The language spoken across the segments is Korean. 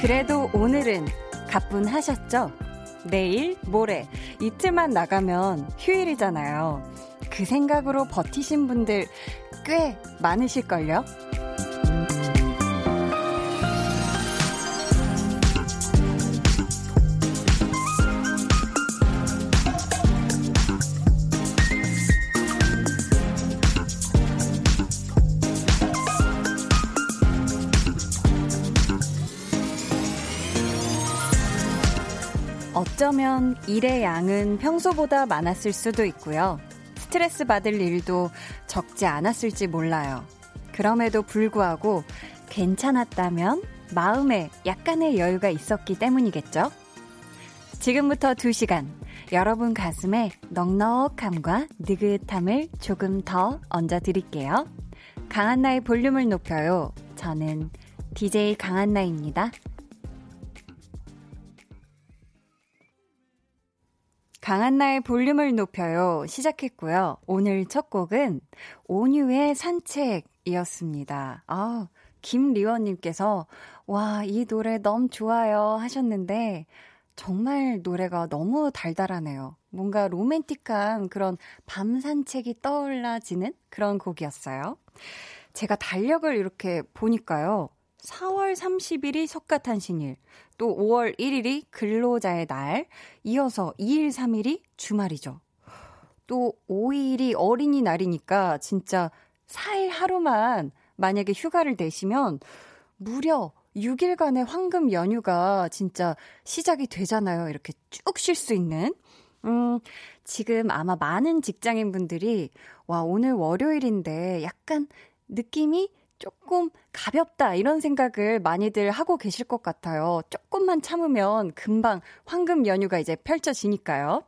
그래도 오늘은 가뿐하셨죠? 내일, 모레, 이틀만 나가면 휴일이잖아요. 그 생각으로 버티신 분들 꽤 많으실걸요? 어쩌면 일의 양은 평소보다 많았을 수도 있고요. 스트레스 받을 일도 적지 않았을지 몰라요. 그럼에도 불구하고 괜찮았다면 마음에 약간의 여유가 있었기 때문이겠죠? 지금부터 2시간 여러분 가슴에 넉넉함과 느긋함을 조금 더 얹어 드릴게요. 강한나의 볼륨을 높여요. 저는 DJ 강한나입니다. 강한나의 볼륨을 높여요. 시작했고요. 오늘 첫 곡은 온유의 산책이었습니다. 아, 김리원님께서, 와, 이 노래 너무 좋아요 하셨는데, 정말 노래가 너무 달달하네요. 뭔가 로맨틱한 그런 밤 산책이 떠올라지는 그런 곡이었어요. 제가 달력을 이렇게 보니까요. 4월 30일이 석가탄신일, 또 5월 1일이 근로자의 날, 이어서 2일, 3일이 주말이죠. 또 5일이 어린이날이니까 진짜 4일 하루만 만약에 휴가를 내시면 무려 6일간의 황금 연휴가 진짜 시작이 되잖아요. 이렇게 쭉 쉴 수 있는. 음, 지금 아마 많은 직장인 분들이, 와, 오늘 월요일인데 약간 느낌이 조금 가볍다 이런 생각을 많이들 하고 계실 것 같아요. 조금만 참으면 금방 황금 연휴가 이제 펼쳐지니까요.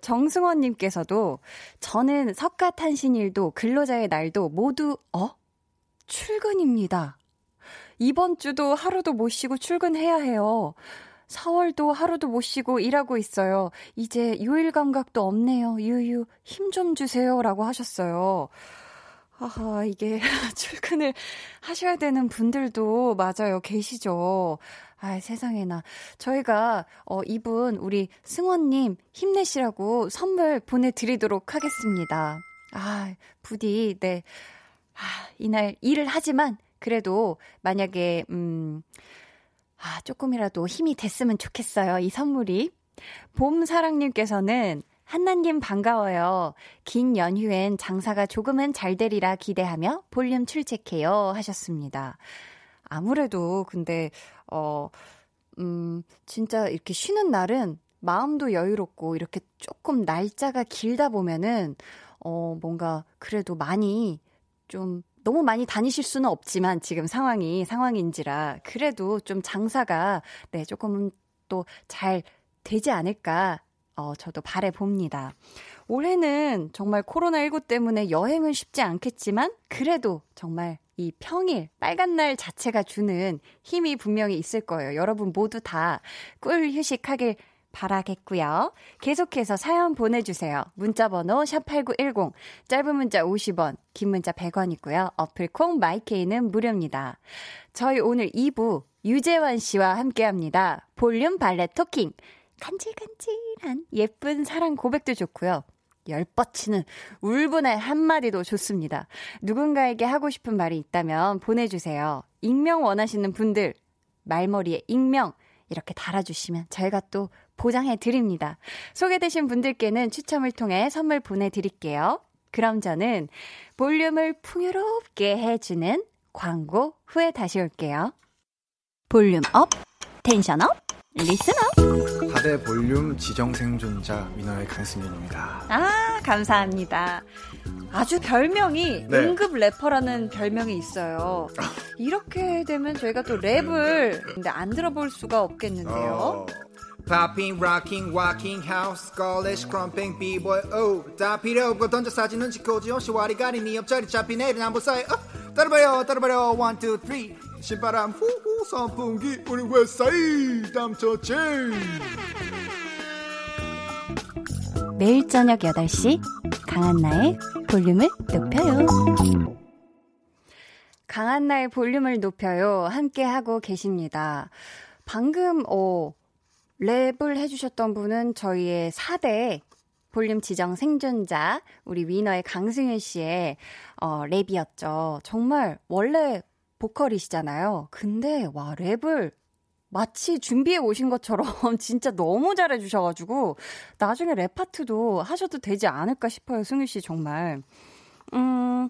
정승원님께서도 저는 석가탄신일도 근로자의 날도 모두 어 출근입니다. 이번 주도 하루도 못 쉬고 출근해야 해요. 4월도 하루도 못 쉬고 일하고 있어요. 이제 요일 감각도 없네요. 유유 힘 좀 주세요라고 하셨어요. 아하, 이게 출근을 하셔야 되는 분들도 맞아요. 계시죠. 아, 세상에나. 저희가 어 이분 우리 승원 님 힘내시라고 선물 보내 드리도록 하겠습니다. 아, 부디 네. 아, 이날 일을 하지만 그래도 만약에 음. 아, 조금이라도 힘이 됐으면 좋겠어요. 이 선물이. 봄사랑님께서는 한나님 반가워요. 긴 연휴엔 장사가 조금은 잘 되리라 기대하며 볼륨 출첵해요. 하셨습니다. 아무래도 근데, 어, 음, 진짜 이렇게 쉬는 날은 마음도 여유롭고 이렇게 조금 날짜가 길다 보면은, 어, 뭔가 그래도 많이 좀 너무 많이 다니실 수는 없지만 지금 상황이 상황인지라 그래도 좀 장사가 네, 조금은 또잘 되지 않을까 어, 저도 바래 봅니다. 올해는 정말 코로나19 때문에 여행은 쉽지 않겠지만, 그래도 정말 이 평일, 빨간 날 자체가 주는 힘이 분명히 있을 거예요. 여러분 모두 다 꿀 휴식하길 바라겠고요. 계속해서 사연 보내주세요. 문자번호 샵8910, 짧은 문자 50원, 긴 문자 100원이고요. 어플콩 마이케이는 무료입니다. 저희 오늘 2부 유재환 씨와 함께합니다. 볼륨 발레 토킹. 간질간질한 예쁜 사랑 고백도 좋고요. 열뻗치는 울분의 한마디도 좋습니다. 누군가에게 하고 싶은 말이 있다면 보내주세요. 익명 원하시는 분들, 말머리에 익명, 이렇게 달아주시면 저희가 또 보장해 드립니다. 소개되신 분들께는 추첨을 통해 선물 보내드릴게요. 그럼 저는 볼륨을 풍요롭게 해주는 광고 후에 다시 올게요. 볼륨 업, 텐션 업, 리슨 업. 하대 볼륨 지정 생존자 민호의 강승윤입니다. 아, 감사합니다. 아주 별명이 네. 응급 래퍼라는 별명이 있어요. 이렇게 되면 저희가 또 랩을 근데 안 들어볼 수가 없겠는데요. 어. Popping, rocking, walking, house, scarlet, crumping, b-boy, oh. 다 필요 없고 던져 사진은 찍고 지없이 와리 가리니 옆자리 잡히 내일은 안보 사이, 어. 따라봐요, 따라봐요, one, two, three. 신바람 후후 선풍기 우리 웨사이 담터치 매일 저녁 8시 강한나의 볼륨을 높여요. 강한나의 볼륨을 높여요. 함께 하고 계십니다. 방금 어 랩을 해주셨던 분은 저희의 4대 볼륨 지정 생존자 우리 위너의 강승윤 씨의 어, 랩이었죠. 정말 원래 보컬이시잖아요. 근데 와 랩을 마치 준비해 오신 것처럼 진짜 너무 잘해 주셔가지고 나중에 랩 파트도 하셔도 되지 않을까 싶어요, 승유 씨 정말. 음,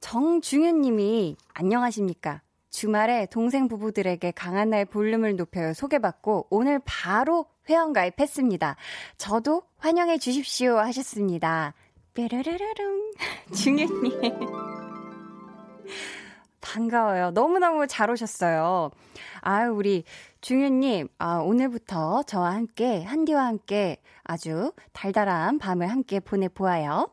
정중현 님이 안녕하십니까? 주말에 동생 부부들에게 강한 날 볼륨을 높여요 소개받고 오늘 바로 회원 가입했습니다. 저도 환영해 주십시오 하셨습니다. 뾰르르르릉 중현님 반가워요. 너무너무 잘 오셨어요. 아유, 우리 중현님, 아, 오늘부터 저와 함께, 한디와 함께 아주 달달한 밤을 함께 보내보아요.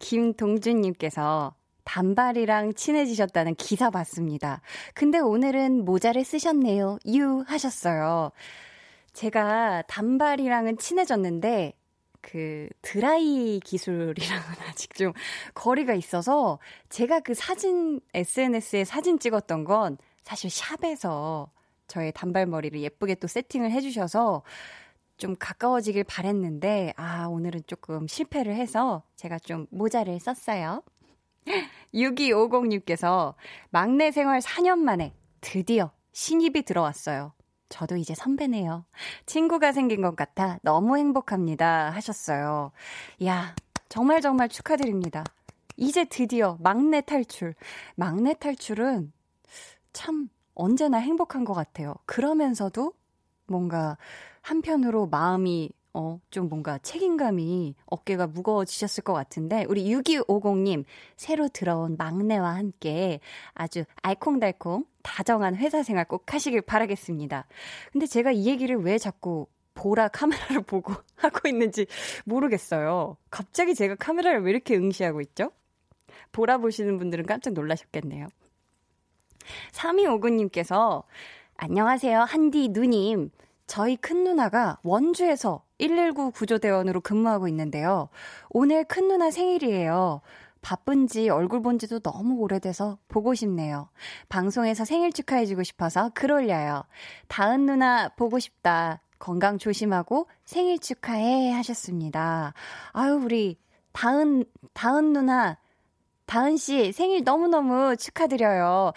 김동준님께서 단발이랑 친해지셨다는 기사 봤습니다. 근데 오늘은 모자를 쓰셨네요. 유 하셨어요. 제가 단발이랑은 친해졌는데 그 드라이 기술이랑은 아직 좀 거리가 있어서 제가 그 사진 SNS에 사진 찍었던 건 사실 샵에서 저의 단발머리를 예쁘게 또 세팅을 해주셔서 좀 가까워지길 바랬는데 아 오늘은 조금 실패를 해서 제가 좀 모자를 썼어요. 6250님께서 막내 생활 4년 만에 드디어 신입이 들어왔어요. 저도 이제 선배네요. 친구가 생긴 것 같아 너무 행복합니다. 하셨어요. 야, 정말 정말 축하드립니다. 이제 드디어 막내 탈출. 막내 탈출은 참 언제나 행복한 것 같아요. 그러면서도 뭔가 한편으로 마음이 어, 좀 뭔가 책임감이 어깨가 무거워지셨을 것 같은데, 우리 6250님, 새로 들어온 막내와 함께 아주 알콩달콩 다정한 회사 생활 꼭 하시길 바라겠습니다. 근데 제가 이 얘기를 왜 자꾸 보라 카메라를 보고 하고 있는지 모르겠어요. 갑자기 제가 카메라를 왜 이렇게 응시하고 있죠? 보라 보시는 분들은 깜짝 놀라셨겠네요. 3259님께서, 안녕하세요, 한디 누님. 저희 큰 누나가 원주에서 119 구조대원으로 근무하고 있는데요. 오늘 큰 누나 생일이에요. 바쁜지 얼굴 본 지도 너무 오래돼서 보고 싶네요. 방송에서 생일 축하해주고 싶어서 글 올려요. 다은 누나 보고 싶다. 건강 조심하고 생일 축하해 하셨습니다. 아유, 우리 다은, 다은 누나 다은 씨 생일 너무너무 축하드려요.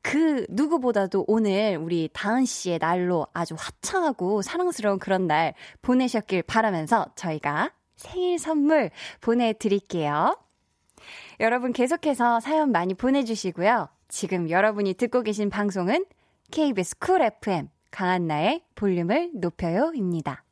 그 누구보다도 오늘 우리 다은 씨의 날로 아주 화창하고 사랑스러운 그런 날 보내셨길 바라면서 저희가 생일 선물 보내드릴게요. 여러분 계속해서 사연 많이 보내주시고요. 지금 여러분이 듣고 계신 방송은 KBS 쿨 FM 강한나의 볼륨을 높여요입니다.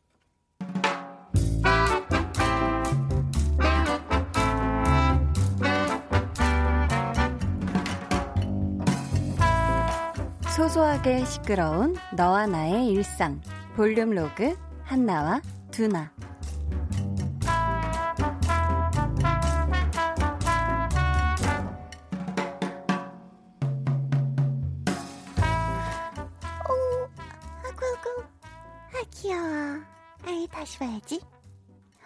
소소하게 시끄러운 너와 나의 일상 볼륨 로그 한나와 두나 귀여워. 아이 다시 봐야지.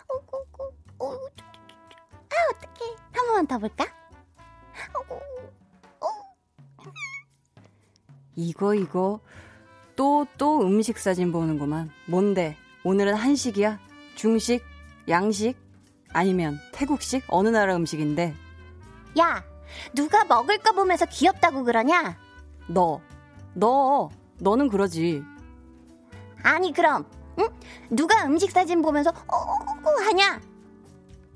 오구구, 오, 아 어떡해. 한 번만 더 볼까? 오구, 이거 이거 또 또 음식 사진 보는구만. 뭔데? 오늘은 한식이야? 중식? 양식? 아니면 태국식? 어느 나라 음식인데? 야, 누가 먹을 거 보면서 귀엽다고 그러냐? 너, 너, 너는 그러지. 아니 그럼, 응? 누가 음식 사진 보면서 어구 하냐?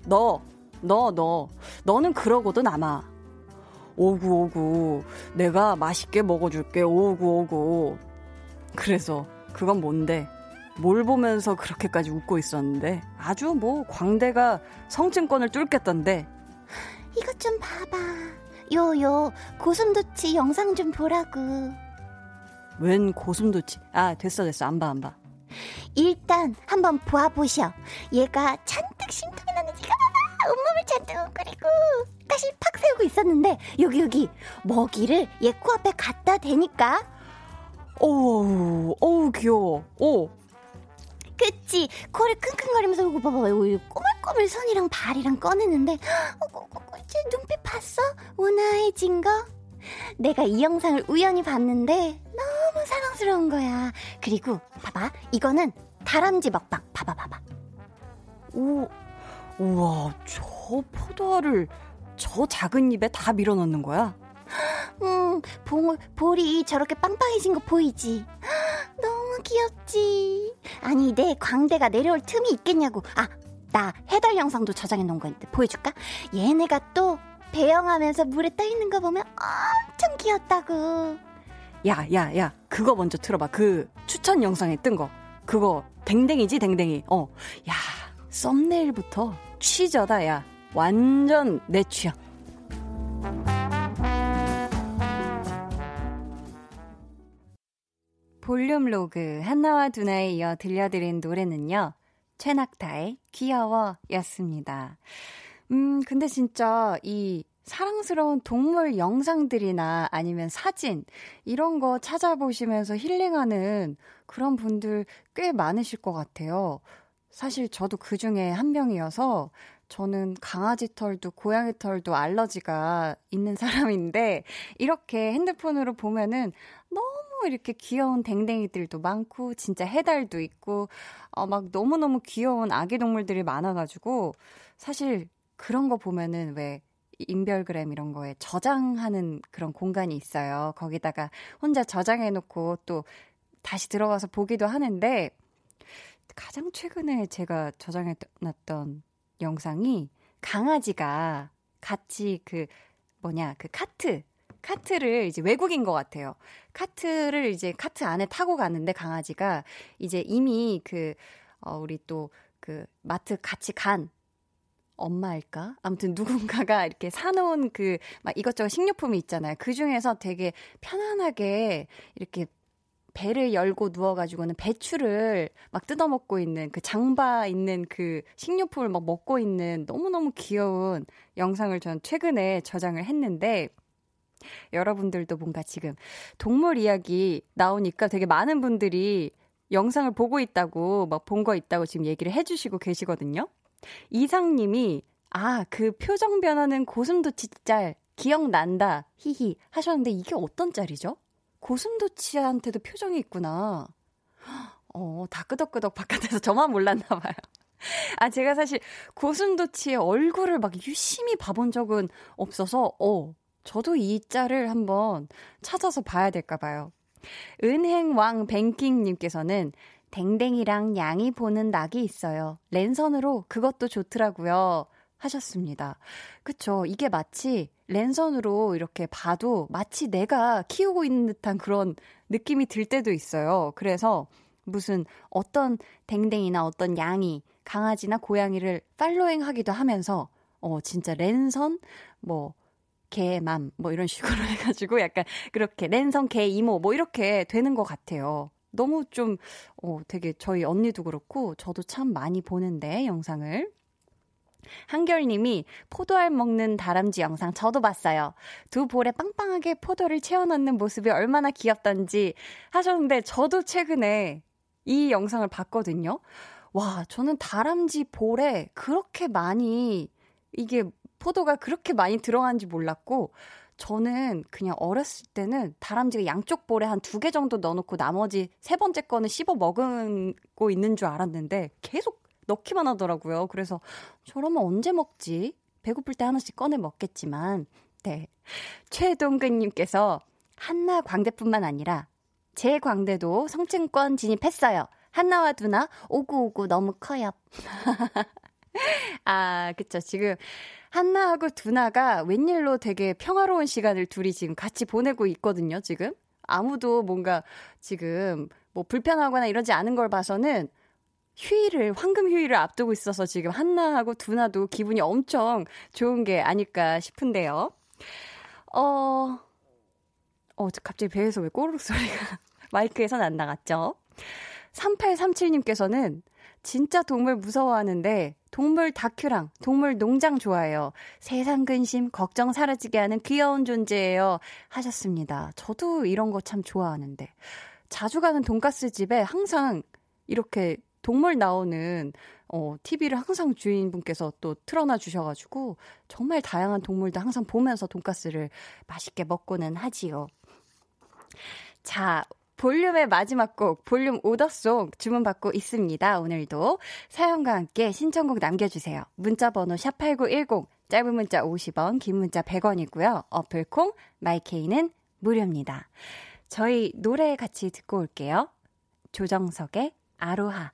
너, 너, 너, 너는 그러고도 남아. 오구 오구 내가 맛있게 먹어줄게. 오구 오구. 그래서 그건 뭔데? 뭘 보면서 그렇게까지 웃고 있었는데? 아주 뭐 광대가 성층권을 뚫겠던데? 이것 좀 봐봐. 요요 고슴도치 영상 좀 보라고 웬 고슴도치 아 됐어 됐어. 안 봐 안 봐. 일단 한번 보아보셔. 얘가 잔뜩 심통이 나는 지 가봐봐 온몸을 잔뜩 그리고 가시 팍 세우고 있었는데 여기 여기 먹이를 얘 코앞에 갖다 대니까. 어우 어우 귀여워. 오 그치. 코를 킁킁거리면서 이거 봐봐. 이거 꼬물꼬물 손이랑 발이랑 꺼내는데 어, 제 눈빛 봤어? 온화해진 거? 내가 이 영상을 우연히 봤는데 너무 사랑스러운 거야 그리고 봐봐 이거는 다람쥐 먹방 봐봐 봐봐 오 우와 저 포도알을 저 작은 입에 다 밀어넣는 거야? 음, 볼, 볼이 저렇게 빵빵해진 거 보이지? 너무 귀엽지? 아니, 내 광대가 내려올 틈이 있겠냐고. 아, 나 해달 영상도 저장해 놓은 거 있는데 보여줄까? 얘네가 또 배영하면서 물에 떠 있는 거 보면 엄청 귀엽다고. 야, 야, 야, 그거 먼저 틀어봐. 그 추천 영상에 뜬 거. 그거 댕댕이지, 댕댕이. 어, 야, 썸네일부터 취저다, 야. 완전 내 취향. 볼륨 로그 한나와 두나에 이어 들려드린 노래는요. 최낙타의 귀여워 였습니다. 음, 근데 진짜 이 사랑스러운 동물 영상들이나 아니면 사진, 이런 거 찾아보시면서 힐링하는 그런 분들 꽤 많으실 것 같아요. 사실 저도 그 중에 한 명이어서 저는 강아지 털도 고양이 털도 알러지가 있는 사람인데 이렇게 핸드폰으로 보면은 너무 이렇게 귀여운 댕댕이들도 많고 진짜 해달도 있고 어, 막 너무너무 귀여운 아기 동물들이 많아 가지고 사실 그런 거 보면은 왜 인별그램 이런 거에 저장하는 그런 공간이 있어요. 거기다가 혼자 저장해 놓고 또 다시 들어가서 보기도 하는데 가장 최근에 제가 저장해 놨던 영상이 강아지가 같이 그 뭐냐 그 카트 카트를 이제 외국인 것 같아요. 카트를 이제 카트 안에 타고 가는데 강아지가 이제 이미 그, 어, 우리 또 그 마트 같이 간 엄마일까? 아무튼 누군가가 이렇게 사놓은 그, 막 이것저것 식료품이 있잖아요. 그 중에서 되게 편안하게 이렇게 배를 열고 누워가지고는 배추를 막 뜯어먹고 있는 그 장바 있는 그 식료품을 막 먹고 있는 너무너무 귀여운 영상을 전 최근에 저장을 했는데, 여러분들도 뭔가 지금 동물 이야기 나오니까 되게 많은 분들이 영상을 보고 있다고 막 본 거 있다고 지금 얘기를 해주시고 계시거든요. 이상님이 아 그 표정 변하는 고슴도치 짤 기억난다 히히 하셨는데 이게 어떤 짤이죠? 고슴도치한테도 표정이 있구나. 어, 다 끄덕끄덕 바깥에서 저만 몰랐나 봐요. 아, 제가 사실 고슴도치의 얼굴을 막 유심히 봐본 적은 없어서, 어, 저도 이 짤을 한번 찾아서 봐야 될까 봐요. 은행왕 뱅킹님께서는 댕댕이랑 양이 보는 낙이 있어요. 랜선으로 그것도 좋더라고요. 하셨습니다. 그쵸. 이게 마치 랜선으로 이렇게 봐도 마치 내가 키우고 있는 듯한 그런 느낌이 들 때도 있어요. 그래서 무슨 어떤 댕댕이나 어떤 양이 강아지나 고양이를 팔로잉 하기도 하면서 어, 진짜 랜선, 뭐, 개맘 뭐 이런 식으로 해가지고 약간 그렇게 랜선 개 이모 뭐 이렇게 되는 것 같아요. 너무 좀 어, 되게 저희 언니도 그렇고 저도 참 많이 보는데 영상을 한결님이 포도알 먹는 다람쥐 영상 저도 봤어요. 두 볼에 빵빵하게 포도를 채워 넣는 모습이 얼마나 귀엽던지 하셨는데 저도 최근에 이 영상을 봤거든요. 와, 저는 다람쥐 볼에 그렇게 많이 이게 포도가 그렇게 많이 들어간지 몰랐고 저는 그냥 어렸을 때는 다람쥐가 양쪽 볼에 한 두 개 정도 넣어놓고 나머지 세 번째 거는 씹어 먹고 있는 줄 알았는데 계속 넣기만 하더라고요. 그래서 저러면 언제 먹지? 배고플 때 하나씩 꺼내 먹겠지만, 네. 최동근님께서 한나 광대뿐만 아니라 제 광대도 성층권 진입했어요. 한나와 두나 오구오구 너무 커요. 아, 그쵸. 지금 한나하고 두나가 웬일로 되게 평화로운 시간을 둘이 지금 같이 보내고 있거든요, 지금. 아무도 뭔가 지금 뭐 불편하거나 이러지 않은 걸 봐서는 휴일을, 황금 휴일을 앞두고 있어서 지금 한나하고 두나도 기분이 엄청 좋은 게 아닐까 싶은데요. 어, 어, 갑자기 배에서 왜 꼬르륵 소리가 마이크에선 안 나갔죠? 3837님께서는 진짜 동물 무서워하는데 동물 다큐랑 동물 농장 좋아해요. 세상 근심, 걱정 사라지게 하는 귀여운 존재예요. 하셨습니다. 저도 이런 거 참 좋아하는데. 자주 가는 돈가스 집에 항상 이렇게 동물 나오는 어, TV를 항상 주인분께서 또 틀어놔 주셔가지고 정말 다양한 동물도 항상 보면서 돈가스를 맛있게 먹고는 하지요. 자, 볼륨의 마지막 곡, 볼륨 오더송 주문받고 있습니다. 오늘도 사연과 함께 신청곡 남겨주세요. 문자번호 샵8910, 짧은 문자 50원, 긴 문자 100원이고요. 어플콩, 마이케이는 무료입니다. 저희 노래 같이 듣고 올게요. 조정석의 아로하.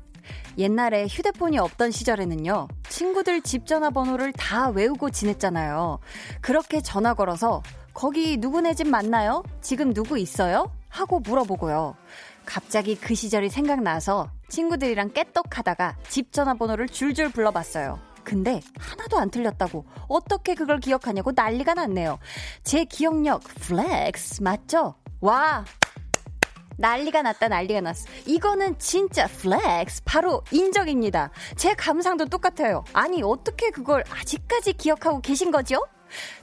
옛날에 휴대폰이 없던 시절에는요, 친구들 집 전화번호를 다 외우고 지냈잖아요. 그렇게 전화 걸어서, 거기 누구네 집 맞나요? 지금 누구 있어요? 하고 물어보고요. 갑자기 그 시절이 생각나서 친구들이랑 깨톡 하다가 집 전화번호를 줄줄 불러봤어요. 근데 하나도 안 틀렸다고 어떻게 그걸 기억하냐고 난리가 났네요. 제 기억력 flex 맞죠? 와 난리가 났다 난리가 났어. 이거는 진짜 flex 바로 인정입니다. 제 감상도 똑같아요. 아니 어떻게 그걸 아직까지 기억하고 계신 거죠?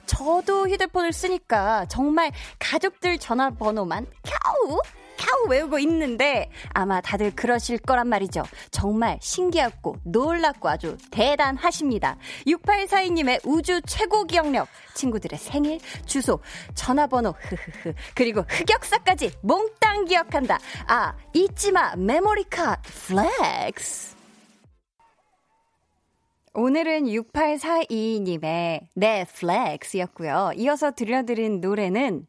저도 휴대폰을 쓰니까 정말 가족들 전화번호만 겨우 겨우 외우고 있는데 아마 다들 그러실 거란 말이죠. 정말 신기하고 놀랍고 아주 대단하십니다. 6842님의 우주 최고 기억력, 친구들의 생일, 주소, 전화번호, 흐흐흐, 그리고 흑역사까지 몽땅 기억한다. 아, 잊지마, 메모리카드, flex. 오늘은 6842님의 네, flex였고요. 이어서 들려드린 노래는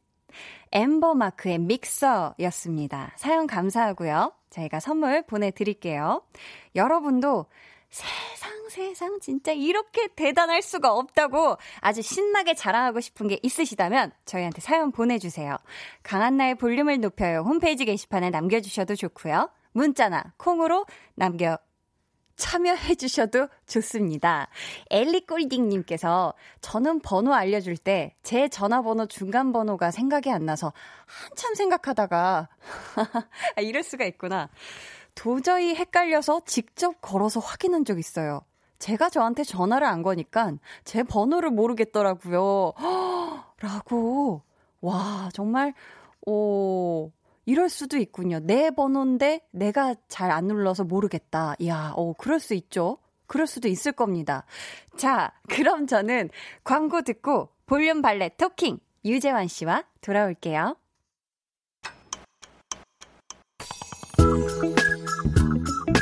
엠버 마크의 Mixer였습니다. 사연 감사하고요. 저희가 선물 보내드릴게요. 여러분도 세상 세상 진짜 이렇게 대단할 수가 없다고 아주 신나게 자랑하고 싶은 게 있으시다면 저희한테 사연 보내주세요. 강한나의 볼륨을 높여요 홈페이지 게시판에 남겨주셔도 좋고요. 문자나 콩으로 남겨 참여해 주셔도 좋습니다. 엘리 꼴딩님께서 저는 번호 알려줄 때 제 전화번호 중간 번호가 생각이 안 나서 한참 생각하다가 아, 이럴 수가 있구나. 도저히 헷갈려서 직접 걸어서 확인한 적 있어요. 제가 저한테 전화를 안 거니까 제 번호를 모르겠더라고요. 라고. 와, 정말, 오, 이럴 수도 있군요. 내 번호인데 내가 잘 안 눌러서 모르겠다. 이야, 어, 그럴 수 있죠. 그럴 수도 있을 겁니다. 자, 그럼 저는 광고 듣고 볼륨 발레 토킹 유재환 씨와 돌아올게요.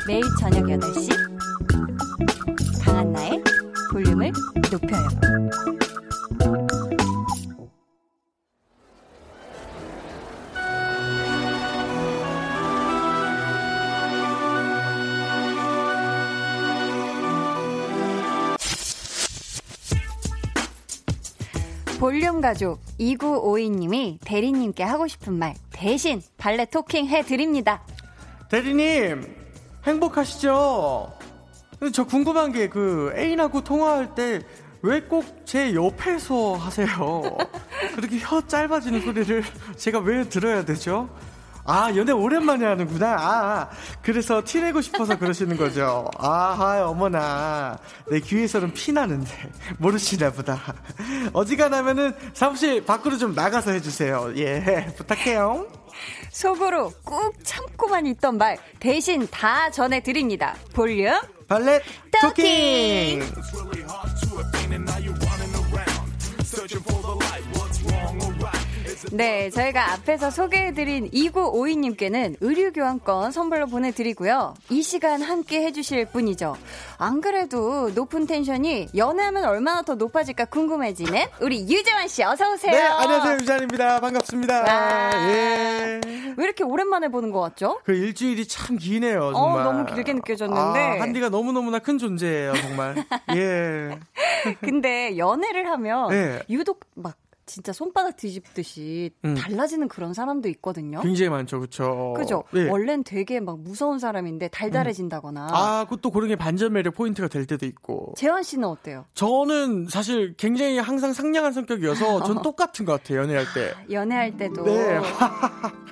매일 저녁 8시 강한나의 볼륨을 높여요. 볼륨 가족 2952님이 대리님께 하고 싶은 말 대신 발레 토킹 해드립니다. 대리님, 행복하시죠? 저 궁금한 게 그 애인하고 통화할 때 왜 꼭 제 옆에서 하세요? 그렇게 혀 짧아지는 소리를 제가 왜 들어야 되죠? 아, 연애 오랜만에 하는구나. 아, 그래서 티내고 싶어서 그러시는 거죠. 아하, 어머나. 내 귀에서는 피 나는데. 모르시나 보다. 어지간하면은 사무실 밖으로 좀 나가서 해주세요. 예, 부탁해요. 속으로 꾹 참고만 있던 말 대신 다 전해드립니다. 볼륨 발렛 토킹! 토킹. 네, 저희가 앞에서 소개해드린 2952님께는 의류교환권 선물로 보내드리고요. 이 시간 함께 해주실 분이죠. 안 그래도 높은 텐션이 연애하면 얼마나 더 높아질까 궁금해지는 우리 유재환 씨, 어서 오세요. 네, 안녕하세요. 유재환입니다. 반갑습니다. 와. 예. 왜 이렇게 오랜만에 보는 것 같죠? 그 일주일이 참 기네요, 정말. 어, 너무 길게 느껴졌는데. 아, 한디가 너무 너무나 큰 존재예요, 정말. 예. 근데 연애를 하면 네. 유독 막 진짜 손바닥 뒤집듯이 음. 달라지는 그런 사람도 있거든요. 굉장히 많죠, 그쵸. 그죠? 예. 원래는 되게 막 무서운 사람인데 달달해진다거나. 아, 그것도 그런 게 반전 매력 포인트가 될 때도 있고. 재환 씨는 어때요? 저는 사실 굉장히 항상 상냥한 성격이어서 전 똑같은 것 같아요, 연애할 때. 연애할 때도 네.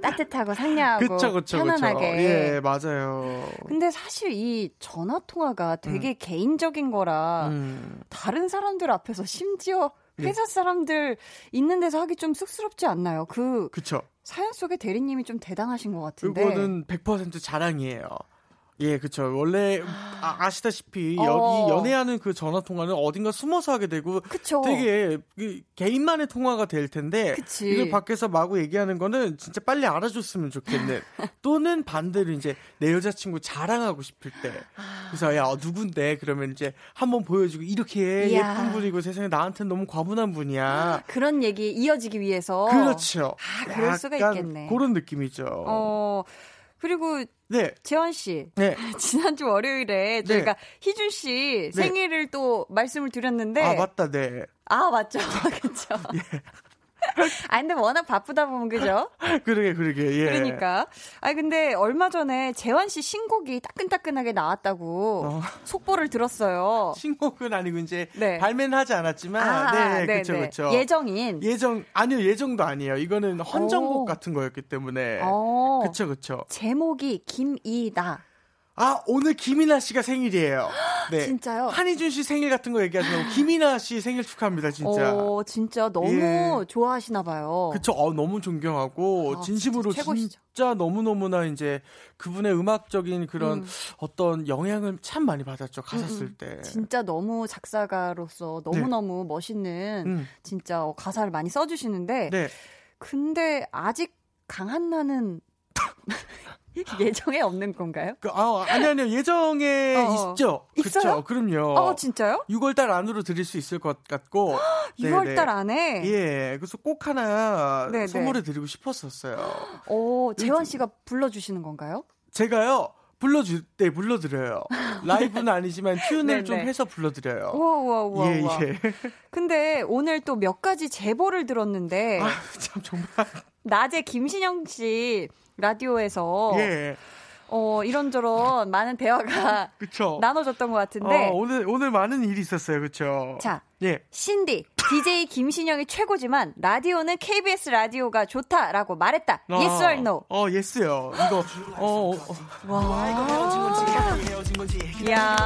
따뜻하고 상냥하고 그쵸, 그쵸, 그쵸. 편안하게. 예, 맞아요. 근데 사실 이 전화 통화가 되게 개인적인 거라 음. 다른 사람들 앞에서 심지어 네. 회사 사람들 있는 데서 하기 좀 쑥스럽지 않나요? 그 그쵸. 사연 속의 대리님이 좀 대단하신 것 같은데. 이거는 100% 자랑이에요. 예, 그쵸. 원래 아, 아시다시피 어. 여기 연애하는 그 전화 통화는 어딘가 숨어서 하게 되고 그쵸. 되게 그 개인만의 통화가 될 텐데 그치. 이걸 밖에서 마구 얘기하는 거는 진짜 빨리 알아줬으면 좋겠는 또는 반대로 이제 내 여자친구 자랑하고 싶을 때 그래서 야 어, 누군데 그러면 이제 한번 보여주고 이렇게 이야. 예쁜 분이고 세상에 나한테는 너무 과분한 분이야 그런 얘기 이어지기 위해서. 그렇죠 아, 그럴 수가 있겠네. 그런 느낌이죠 어, 그리고 네 재환 씨. 네. 지난주 월요일에 저희가 희준 씨 네. 생일을 또 말씀을 드렸는데. 아 맞다 네 아, 맞죠. 그쵸. 예. 아, 근데 워낙 바쁘다 보면 그죠? 그러게 그러게 예. 그러니까. 아니, 근데 얼마 전에 재환 씨 신곡이 따끈따끈하게 나왔다고 어. 속보를 들었어요. 신곡은 아니고 이제 네. 발매는 하지 않았지만 아, 네, 네, 그렇죠 네. 그렇죠. 예정인. 예정 아니요 예정도 아니에요. 이거는 헌정곡 오. 같은 거였기 때문에 어. 그렇죠 그렇죠. 제목이 김이다. 아 오늘 김이나 씨가 생일이에요. 네. 진짜요? 한희준 씨 생일 같은 거 얘기하지 말고 김이나 씨 생일 축하합니다 진짜. 어, 진짜 너무 예. 좋아하시나 봐요. 그쵸, 어, 너무 존경하고, 아, 진심으로 진짜. 진짜 너무너무나 이제 그분의 음악적인 그런 음. 어떤 영향을 참 많이 받았죠, 가사 음, 쓸 음. 때. 진짜 너무 작사가로서 너무너무 멋있는 음. 진짜 어, 가사를 많이 써 주시는데 네. 근데 아직 강한나는 예정에 없는 건가요? 그, 아, 아니, 아니요. 예정에 어. 있죠. 있어요? 그쵸, 그럼요. 어 진짜요? 6월달 안으로 드릴 수 있을 것 같고. 6월달 안에 예, 그래서 꼭 하나 네네. 선물해 드리고 싶었었어요. 오 재환 씨가 불러주시는 건가요? 제가요, 불러줄 때 불러드려요. 라이브는 아니지만 튠을 좀. 해서 불러드려요. 우와 우와 우와 예, 우와. 예. 근데 오늘 또 몇 가지 제보를 들었는데 아, 참, 정말. 낮에 김신영 씨 라디오에서 예. 어 이런저런 많은 대화가 그쵸. 나눠졌던 것 같은데 어, 오늘, 오늘 많은 일이 있었어요. 그쵸. 자 예. 신디 DJ 김신영이 최고지만 라디오는 KBS 라디오가 좋다라고 말했다. 어, yes or no? 어, 예스요. 이거, 어, 어, 어. 이야.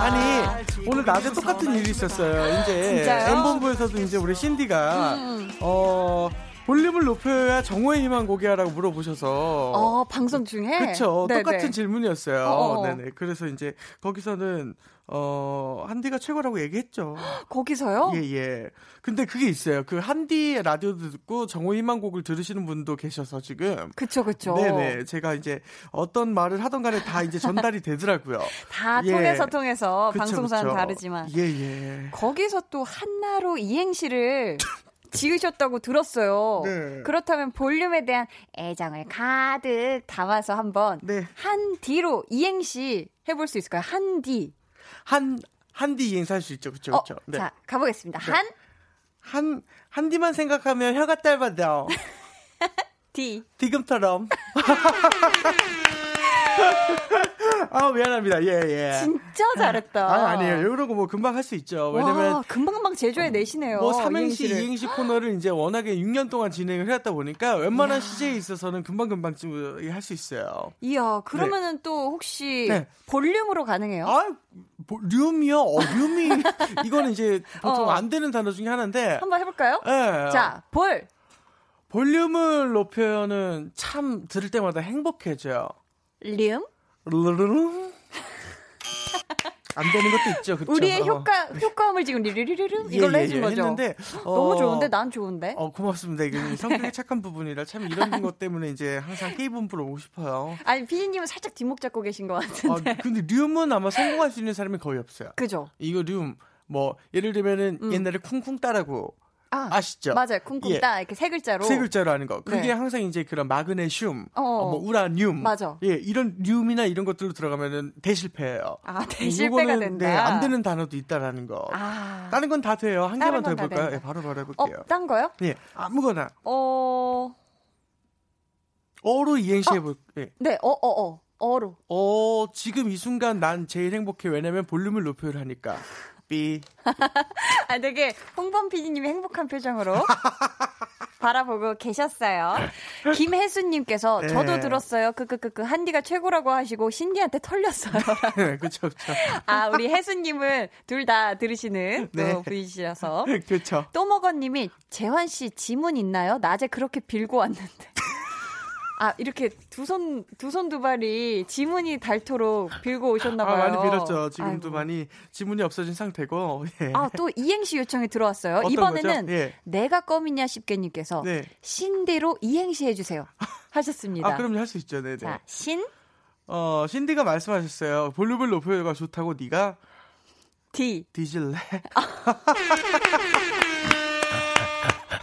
아니 오늘 낮에 똑같은 일이 있었어요. 이제 진짜요? 음. 엠본부에서도 이제 우리 신디가 어 볼륨을 높여야 정오의 희망 고개하라고 물어보셔서 어 방송 중에 그쵸 네네. 똑같은 질문이었어요. 어어. 네네 그래서 이제 거기서는 어 한디가 최고라고 얘기했죠. 거기서요? 예 예. 근데 그게 있어요. 그 한디의 라디오도 듣고 정오의 희망 곡을 들으시는 분도 계셔서 지금. 그쵸 그쵸. 네네. 제가 이제 어떤 말을 하던 간에 다 이제 전달이 되더라고요. 다 예. 통해서 통해서 방송사는. 다르지만 예, 예. 거기서 또 한나로 이행시를 지으셨다고 들었어요. 네. 그렇다면 볼륨에 대한 애정을 가득 담아서 한번 네. 한 D로 이행시 해볼 수 있을까요? 한 D. 한, 한디 이행사 할수 있죠. 그쵸, 어, 그쵸. 네. 자 가보겠습니다. 한 한, 한디만 생각하면 혀가 짧아져. D. 디금처럼. 아, 미안합니다. 예, 예. 진짜 잘했다. 아, 아니에요. 이런 거 뭐 금방 할 수 있죠. 왜냐면, 와, 금방금방 제조해 내시네요. 뭐, 삼행시, 이행시를. 이행시 코너를 이제 워낙에 6년 동안 진행을 해왔다 보니까 웬만한 CJ에 있어서는 금방 금방 할 수 있어요. 이야, 그러면은 또 혹시 네. 볼륨으로 가능해요? 아, 뭐, 륨이요? 어, 륨이. 이거는 이제 보통 어. 안 되는 단어 중에 하나인데. 한번 해볼까요? 예. 자, 볼. 볼륨을 높여는 참 들을 때마다 행복해져요. 륨. 안 되는 것도 있죠. 그렇죠? 우리의 어. 효과 효과음을 지금 리리리리르 예, 이걸로 예, 해준 예, 거죠. 했는데, 너무 어, 좋은데 난 좋은데. 어, 고맙습니다. 이게 성격이 착한 부분이라 참 이런 것 때문에 이제 항상 K본부로 오고 싶어요. 아니 피디님은 살짝 뒷목 잡고 계신 것 아, 같은데. 근데 류음은 아마 성공할 수 있는 사람이 거의 없어요. 그죠? 이거 류음, 뭐, 예를 들면은 음. 옛날에 쿵쿵 따라고 아, 아시죠? 맞아요. 쿵쿵 예. 따 이렇게 세 글자로. 세 글자로 하는 거. 그게 네. 항상 이제 그런 마그네슘, 어. 어, 뭐 우라늄, 맞아. 예, 이런 륨이나 이런 것들로 들어가면은 대실패예요. 아, 대실패가 요거는, 된다. 네, 안 되는 단어도 있다라는 거. 아. 다른 건 다 돼요. 한 개만 더 해볼까요? 예, 바로 바로 어, 해볼게요. 딴 거요? 예, 아무거나 어, 어로 이행시 해볼. 예. 네, 어, 어, 어, 어로. 어, 지금 이 순간 난 제일 행복해. 왜냐면 볼륨을 높여를 하니까. 삐. 아, 되게 홍범 PD님이 행복한 표정으로 바라보고 계셨어요. 김혜수님께서 네. 저도 들었어요. 그그그그 한디가 최고라고 하시고 신디한테 털렸어요. 그쵸, 그쵸. 아, 우리 혜수님은 둘 다 들으시는 또 네. 분이시라서. 그쵸. 또 먹어님이 재환 씨 지문 있나요? 낮에 그렇게 빌고 왔는데. 아 이렇게 두 손 두 손 두 발이 지문이 닳도록 빌고 오셨나 봐요. 아, 많이 빌었죠. 지금도 아이고. 많이 지문이 없어진 상태고. 예. 아, 또 이행시 요청이 들어왔어요. 이번에는? 예. 내가 껌이냐 싶게님께서 네. 신대로 이행시 해주세요. 하셨습니다. 아, 그럼요. 할 수 있죠. 네네. 자, 신, 어, 신디가 말씀하셨어요. 볼륨을 높여가 좋다고 네가 디. 뒤질래?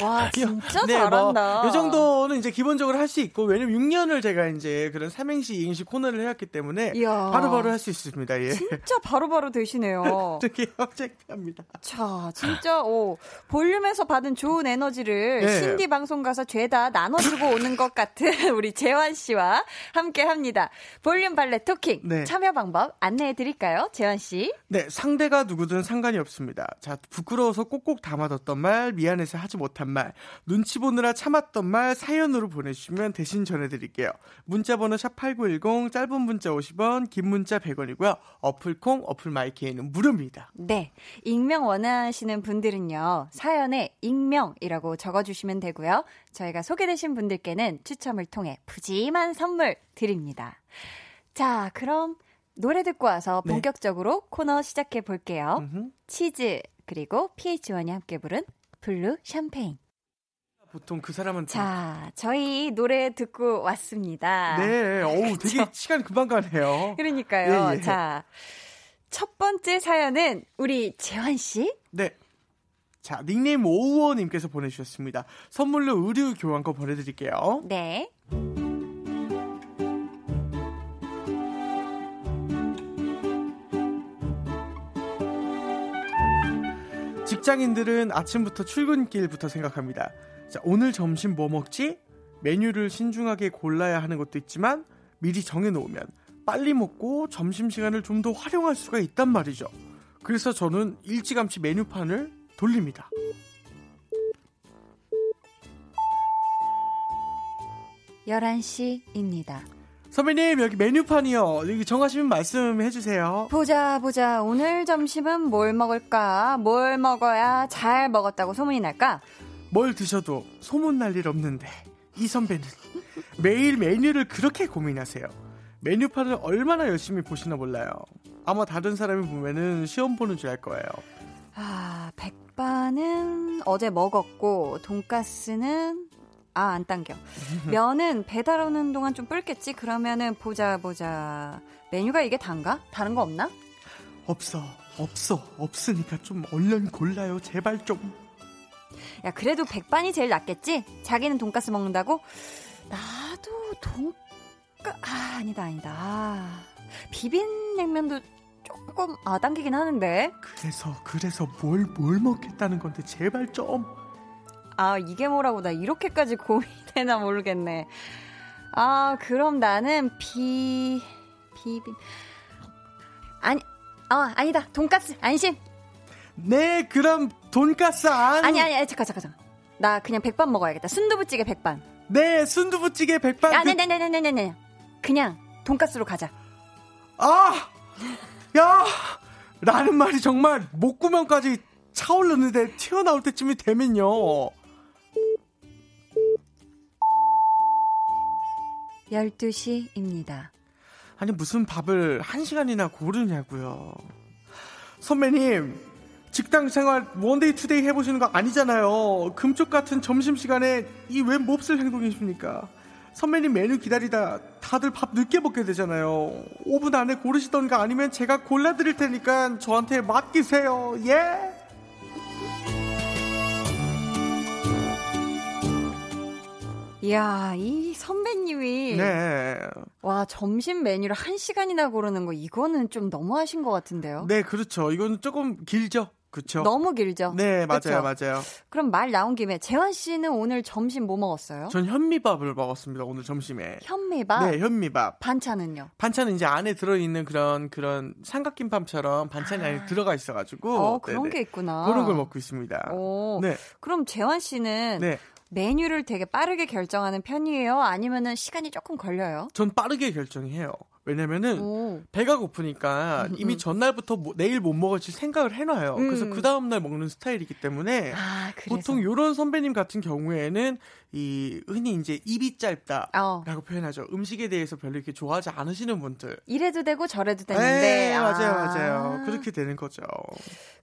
와, 진짜 네, 잘한다. 뭐, 이 정도는 이제 기본적으로 할 수 있고, 왜냐면 6년을 제가 이제 그런 삼행시, 이행시 코너를 해왔기 때문에 이야. 바로 바로 할수 있습니다. 예. 진짜 바로바로 되시네요. 되게 어색합니다. 자, 진짜, 오, 볼륨에서 받은 좋은 에너지를 네. 신디 방송 가서 죄다 나눠주고 오는 것 같은 우리 재환 씨와 함께 합니다. 볼륨 발레 토킹. 네. 참여 방법 안내해 드릴까요? 재환 씨. 네, 상대가 누구든 상관이 없습니다. 자, 부끄러워서 꼭꼭 담아뒀던 말, 미안해서 하지 못한 말, 눈치 보느라 참았던 말 사연으로 보내주시면 대신 전해드릴게요. 문자번호 샵8910, 짧은 문자 50원, 긴 문자 100원이고요. 어플콩, 어플 마이케이는 무료입니다. 네. 익명 원하시는 분들은요, 사연에 익명이라고 적어주시면 되고요. 저희가 소개되신 분들께는 추첨을 통해 푸짐한 선물 드립니다. 자, 그럼 노래 듣고 와서 네. 본격적으로 코너 시작해 볼게요. 음흠. 치즈, 그리고 PH1이 함께 부른 블루 샴페인. 보통 그 사람한테. 자, 저희 노래 듣고 왔습니다. 네, 어우, 되게 시간 금방 가네요. 그러니까요. 예, 예. 자, 첫 번째 사연은 우리 재환 씨. 네. 자, 닉네임 오우어님께서 보내주셨습니다. 선물로 의류 교환권 보내드릴게요. 네. 직장인들은 아침부터 출근길부터 생각합니다. 자, 오늘 점심 뭐 먹지? 메뉴를 신중하게 골라야 하는 것도 있지만 미리 정해놓으면 빨리 먹고 점심시간을 좀 더 활용할 수가 있단 말이죠. 그래서 저는 일찌감치 메뉴판을 돌립니다. 열한 시입니다 선배님 여기 메뉴판이요. 여기 정하시면 말씀해 주세요. 보자, 보자. 오늘 점심은 뭘 먹을까? 뭘 먹어야 잘 먹었다고 소문이 날까? 뭘 드셔도 소문 날 일 없는데 이 선배는 매일 메뉴를 그렇게 고민하세요. 메뉴판을 얼마나 열심히 보시나 몰라요. 아마 다른 사람이 보면은 시험 보는 줄 알 거예요. 아, 백반은 어제 먹었고, 돈가스는, 아, 안 당겨. 면은 배달 오는 동안 좀 불겠지? 그러면은 보자, 보자. 메뉴가 이게 단가? 다른 거 없나? 없어, 없어, 없으니까 좀 얼른 골라요, 제발 좀. 야, 그래도 백반이 제일 낫겠지? 자기는 돈가스 먹는다고? 나도 돈가, 아, 아니다, 아니다. 아, 비빔냉면도 조금, 아, 당기긴 하는데. 그래서 그래서 뭘 뭘 먹겠다는 건데 제발 좀. 아, 이게 뭐라고 나 이렇게까지 고민되나 모르겠네. 아, 그럼 나는 비, 비빔. 아니, 어, 아니다. 돈가스, 안심. 네, 그럼 돈가스 안. 아니, 아니, 아니, 잠깐, 잠깐, 잠깐. 나 그냥 백반 먹어야겠다. 순두부찌개 백반. 네, 순두부찌개 백반. 아, 그- 네, 네, 네, 네, 네, 네. 그냥 돈가스로 가자. 아! 야! 라는 말이 정말 목구멍까지 차오르는데 튀어나올 때쯤이 되면요. 12시입니다. 아니, 무슨 밥을 한 시간이나 고르냐고요. 선배님, 직장 생활 one day two day 해보시는 거 아니잖아요. 금쪽 같은 점심시간에 이 왜 몹쓸 행동이십니까? 선배님 메뉴 기다리다 다들 밥 늦게 먹게 되잖아요. 5분 안에 고르시던가 아니면 제가 골라드릴 테니까 저한테 맡기세요. 예? 이야, 이 선배님이. 네. 와, 점심 메뉴를 한 시간이나 고르는 거, 이거는 좀 너무하신 것 같은데요? 네, 그렇죠. 이건 조금 길죠. 그렇죠. 너무 길죠? 네, 맞아요, 그쵸? 맞아요. 그럼 말 나온 김에, 재환 씨는 오늘 점심 뭐 먹었어요? 전 현미밥을 먹었습니다. 오늘 점심에. 현미밥? 네, 현미밥. 반찬은요? 반찬은 이제 안에 들어있는 그런 그런 삼각김밥처럼 반찬이 안에 들어가 있어가지고 어, 그런 네네. 게 있구나. 그런 걸 먹고 있습니다. 오, 네, 그럼 재환 씨는 네. 메뉴를 되게 빠르게 결정하는 편이에요? 아니면은 시간이 조금 걸려요? 전 빠르게 결정해요. 왜냐면은 오. 배가 고프니까 음, 이미 음. 전날부터 뭐- 내일 못 먹을지 생각을 해놔요. 그래서 음. 그 다음날 먹는 스타일이기 때문에 아, 그래서. 보통 요런 선배님 같은 경우에는 이 흔히 이제 입이 짧다라고 어. 표현하죠. 음식에 대해서 별로 이렇게 좋아하지 않으시는 분들. 이래도 되고 저래도 되는데. 네, 맞아요, 아. 맞아요. 그렇게 되는 거죠.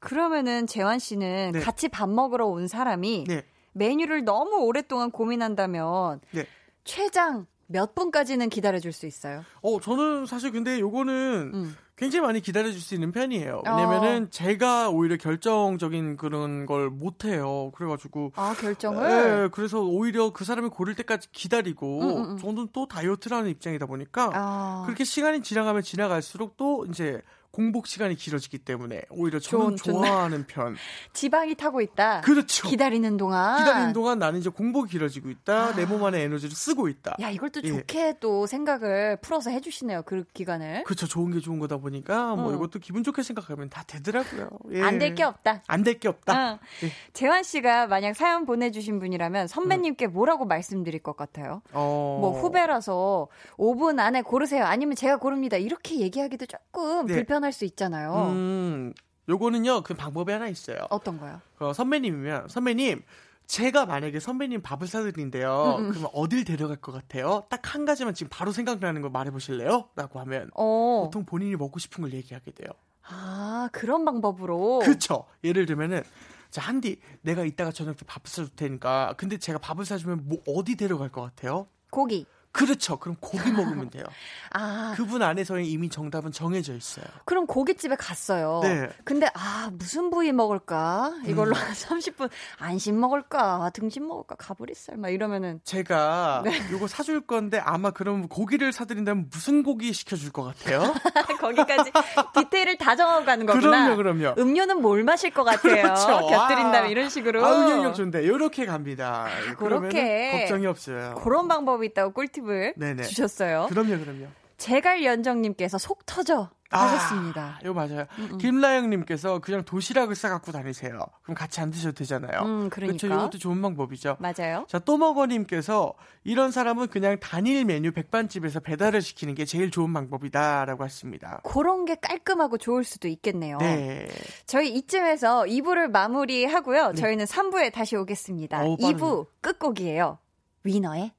그러면은 재환 씨는 네. 같이 밥 먹으러 온 사람이 네, 메뉴를 너무 오랫동안 고민한다면 네. 최장 몇 분까지는 기다려줄 수 있어요? 어, 저는 사실 근데 요거는 음. 굉장히 많이 기다려줄 수 있는 편이에요. 왜냐면은 제가 오히려 결정적인 그런 걸 못해요. 그래가지고. 아 결정을. 네, 그래서 오히려 그 사람이 고를 때까지 기다리고, 음, 음, 음. 저는 또 다이어트라는 입장이다 보니까, 아. 그렇게 시간이 지나가면 지나갈수록 또 이제 공복 시간이 길어지기 때문에 오히려 저는 좋은. 좋아하는 편. 지방이 타고 있다. 그렇죠. 기다리는 동안. 기다리는 동안 나는 이제 공복이 길어지고 있다. 내몸 안에 에너지를 쓰고 있다. 야 이걸 또 예. 좋게 또 생각을 풀어서 해주시네요. 그 기간을. 그렇죠. 좋은 게 좋은 거다 보니까 뭐 음. 이것도 기분 좋게 생각하면 다 되더라고요. 예. 안될 게 없다. 안 될 게 없다. 응. 예. 재환 씨가 만약 사연 보내주신 분이라면 선배님께 뭐라고 말씀드릴 것 같아요? 어. 뭐 후배라서 5분 안에 고르세요. 아니면 제가 고릅니다. 이렇게 얘기하기도 조금 네. 불편할 수 있잖아요. 음, 요거는요, 그 방법이 하나 있어요. 어떤 거요? 어, 선배님이면, 선배님, 제가 만약에 선배님 밥을 사드린대요. 음, 음. 그러면 어딜 데려갈 것 같아요? 딱 한 가지만 지금 바로 생각나는 거 말해보실래요? 라고 하면, 어. 보통 본인이 먹고 싶은 걸 얘기하게 돼요. 아 그런 방법으로. 그쵸? 예를 들면은, 자, 한디, 내가 이따가 저녁 때밥 사줄 테니까, 근데 제가 밥을 사주면 뭐, 어디 데려갈 것 같아요? 고기. 그렇죠. 그럼 고기 먹으면 돼요. 아 그분 안에서 이미 정답은 정해져 있어요. 그럼 고깃집에 갔어요. 네. 근데 아 무슨 부위 먹을까? 이걸로 음. 한 30분 안심 먹을까? 등심 먹을까? 가브리살 막 이러면은 제가 네. 요거 사줄 건데 아마 그럼 고기를 사드린다면 무슨 고기 시켜줄 것 같아요? 거기까지 디테일을 다 정하고 가는 거구나. 그럼요, 그럼요. 음료는 뭘 마실 것 같아요? 그렇죠. 곁들인다면 아. 이런 식으로. 아, 응용력 좋은데 요렇게 갑니다. 그러면 그렇게. 걱정이 없어요. 그런 방법이 있다고 꿀팁 을 네네. 주셨어요. 그럼요, 그럼요. 제갈 연정님께서 속 터져 하셨습니다. 아, 이거 맞아요. 음. 김라영님께서 그냥 도시락을 싸갖고 다니세요. 그럼 같이 안 드셔도 되잖아요. 음, 그러니까. 그렇죠. 이것도 좋은 방법이죠. 맞아요. 자, 또먹어님께서 이런 사람은 그냥 단일 메뉴 백반집에서 배달을 시키는 게 제일 좋은 방법이다라고 하십니다. 그런 게 깔끔하고 좋을 수도 있겠네요. 네. 저희 이쯤에서 2부를 마무리하고요. 네. 저희는 3부에 다시 오겠습니다. 어우, 빠르네. 2부 끝곡이에요. 위너의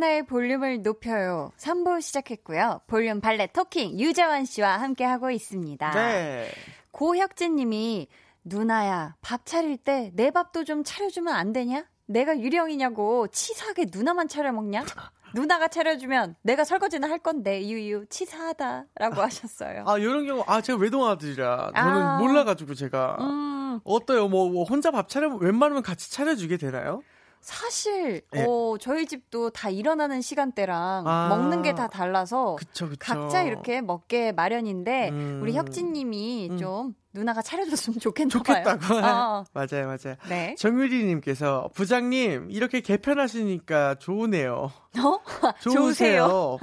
한나의 볼륨을 높여요. 3부 시작했고요. 볼륨 발레 토킹 유재환 씨와 함께하고 있습니다. 네. 고혁진 님이 누나야 밥 차릴 때 내 밥도 좀 차려주면 안 되냐? 내가 유령이냐고 치사하게 누나만 차려 먹냐? 누나가 차려주면 내가 설거지는 할 건데 유유 치사하다라고 하셨어요. 아, 이런 경우, 아, 제가 외동아들이라. 저는 아. 몰라가지고 제가. 음, 어때요? 뭐, 뭐 혼자 밥 차려, 웬만하면 같이 차려주게 되나요? 사실 예. 어, 저희 집도 다 일어나는 시간대랑 아. 먹는 게 다 달라서 그쵸, 그쵸. 각자 이렇게 먹게 마련인데 음. 우리 혁진님이 음. 좀 누나가 차려줬으면 좋겠나 좋겠다고. 봐요. 어, 맞아요, 맞아요. 네. 정유리님께서 부장님 이렇게 개편하시니까 좋으네요. 어? 좋으세요.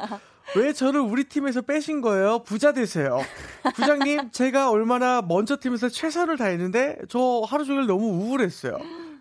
왜 저를 우리 팀에서 빼신 거예요? 부자 되세요. 부장님, 제가 얼마나 먼저 팀에서 최선을 다했는데 저 하루 종일 너무 우울했어요.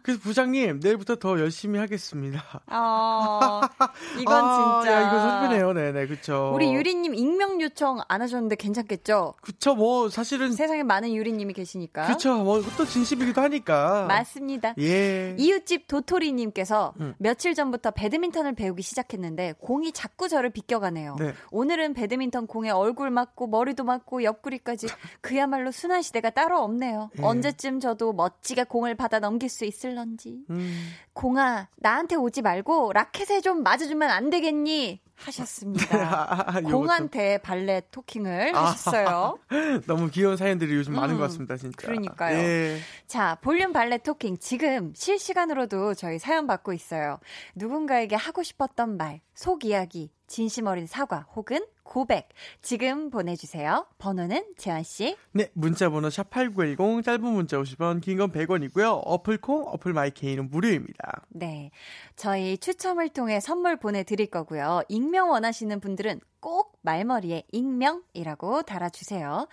그래서 부장님, 내일부터 더 열심히 하겠습니다. 어, 이건 아, 진짜. 야, 이거 선배네요. 네네, 그쵸. 우리 유리님 익명 요청 안 하셨는데 괜찮겠죠? 그쵸, 뭐, 사실은. 세상에 많은 유리님이 계시니까. 그쵸, 뭐, 또 진심이기도 하니까. 맞습니다. 예. 이웃집 도토리님께서 음. 며칠 전부터 배드민턴을 배우기 시작했는데 공이 자꾸 저를 비껴가네요. 네. 오늘은 배드민턴 공에 얼굴 맞고 머리도 맞고 옆구리까지 그야말로 순환 시대가 따로 없네요. 예. 언제쯤 저도 멋지게 공을 받아 넘길 수 있을 런지. 음. 공아 나한테 오지 말고 라켓에 좀 맞아주면 안 되겠니? 하셨습니다. 아, 요것도 공한테 발레 토킹을 아. 하셨어요. 너무 귀여운 사연들이 요즘 많은 음, 것 같습니다, 진짜. 그러니까요. 예. 자, 볼륨 발레 토킹 지금 실시간으로도 저희 사연 받고 있어요. 누군가에게 하고 싶었던 말, 속 이야기, 진심 어린 사과 혹은 고백 지금 보내주세요. 번호는 재환 씨. 네, 문자 번호 샵 8910, 짧은 문자 50원, 긴 건 100원이고요. 어플 콩, 어플 마이케이는 무료입니다. 네, 저희 추첨을 통해 선물 보내드릴 거고요. 익명 원하시는 분들은 꼭 말머리에 익명이라고 달아주세요.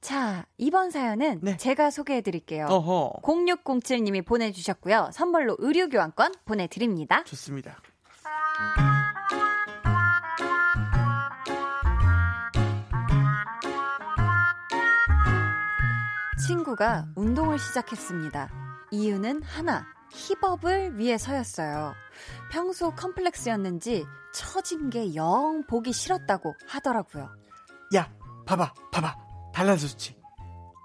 자, 이번 사연은 네. 제가 소개해 드릴게요. 어허. 0607님이 보내주셨고요. 선물로 의류교환권 보내드립니다. 좋습니다. 친구가 운동을 시작했습니다. 이유는 하나, 힙업을 위해서였어요. 평소 컴플렉스였는지 처진 게 영 보기 싫었다고 하더라고요. 야, 봐봐, 봐봐. 달라졌지.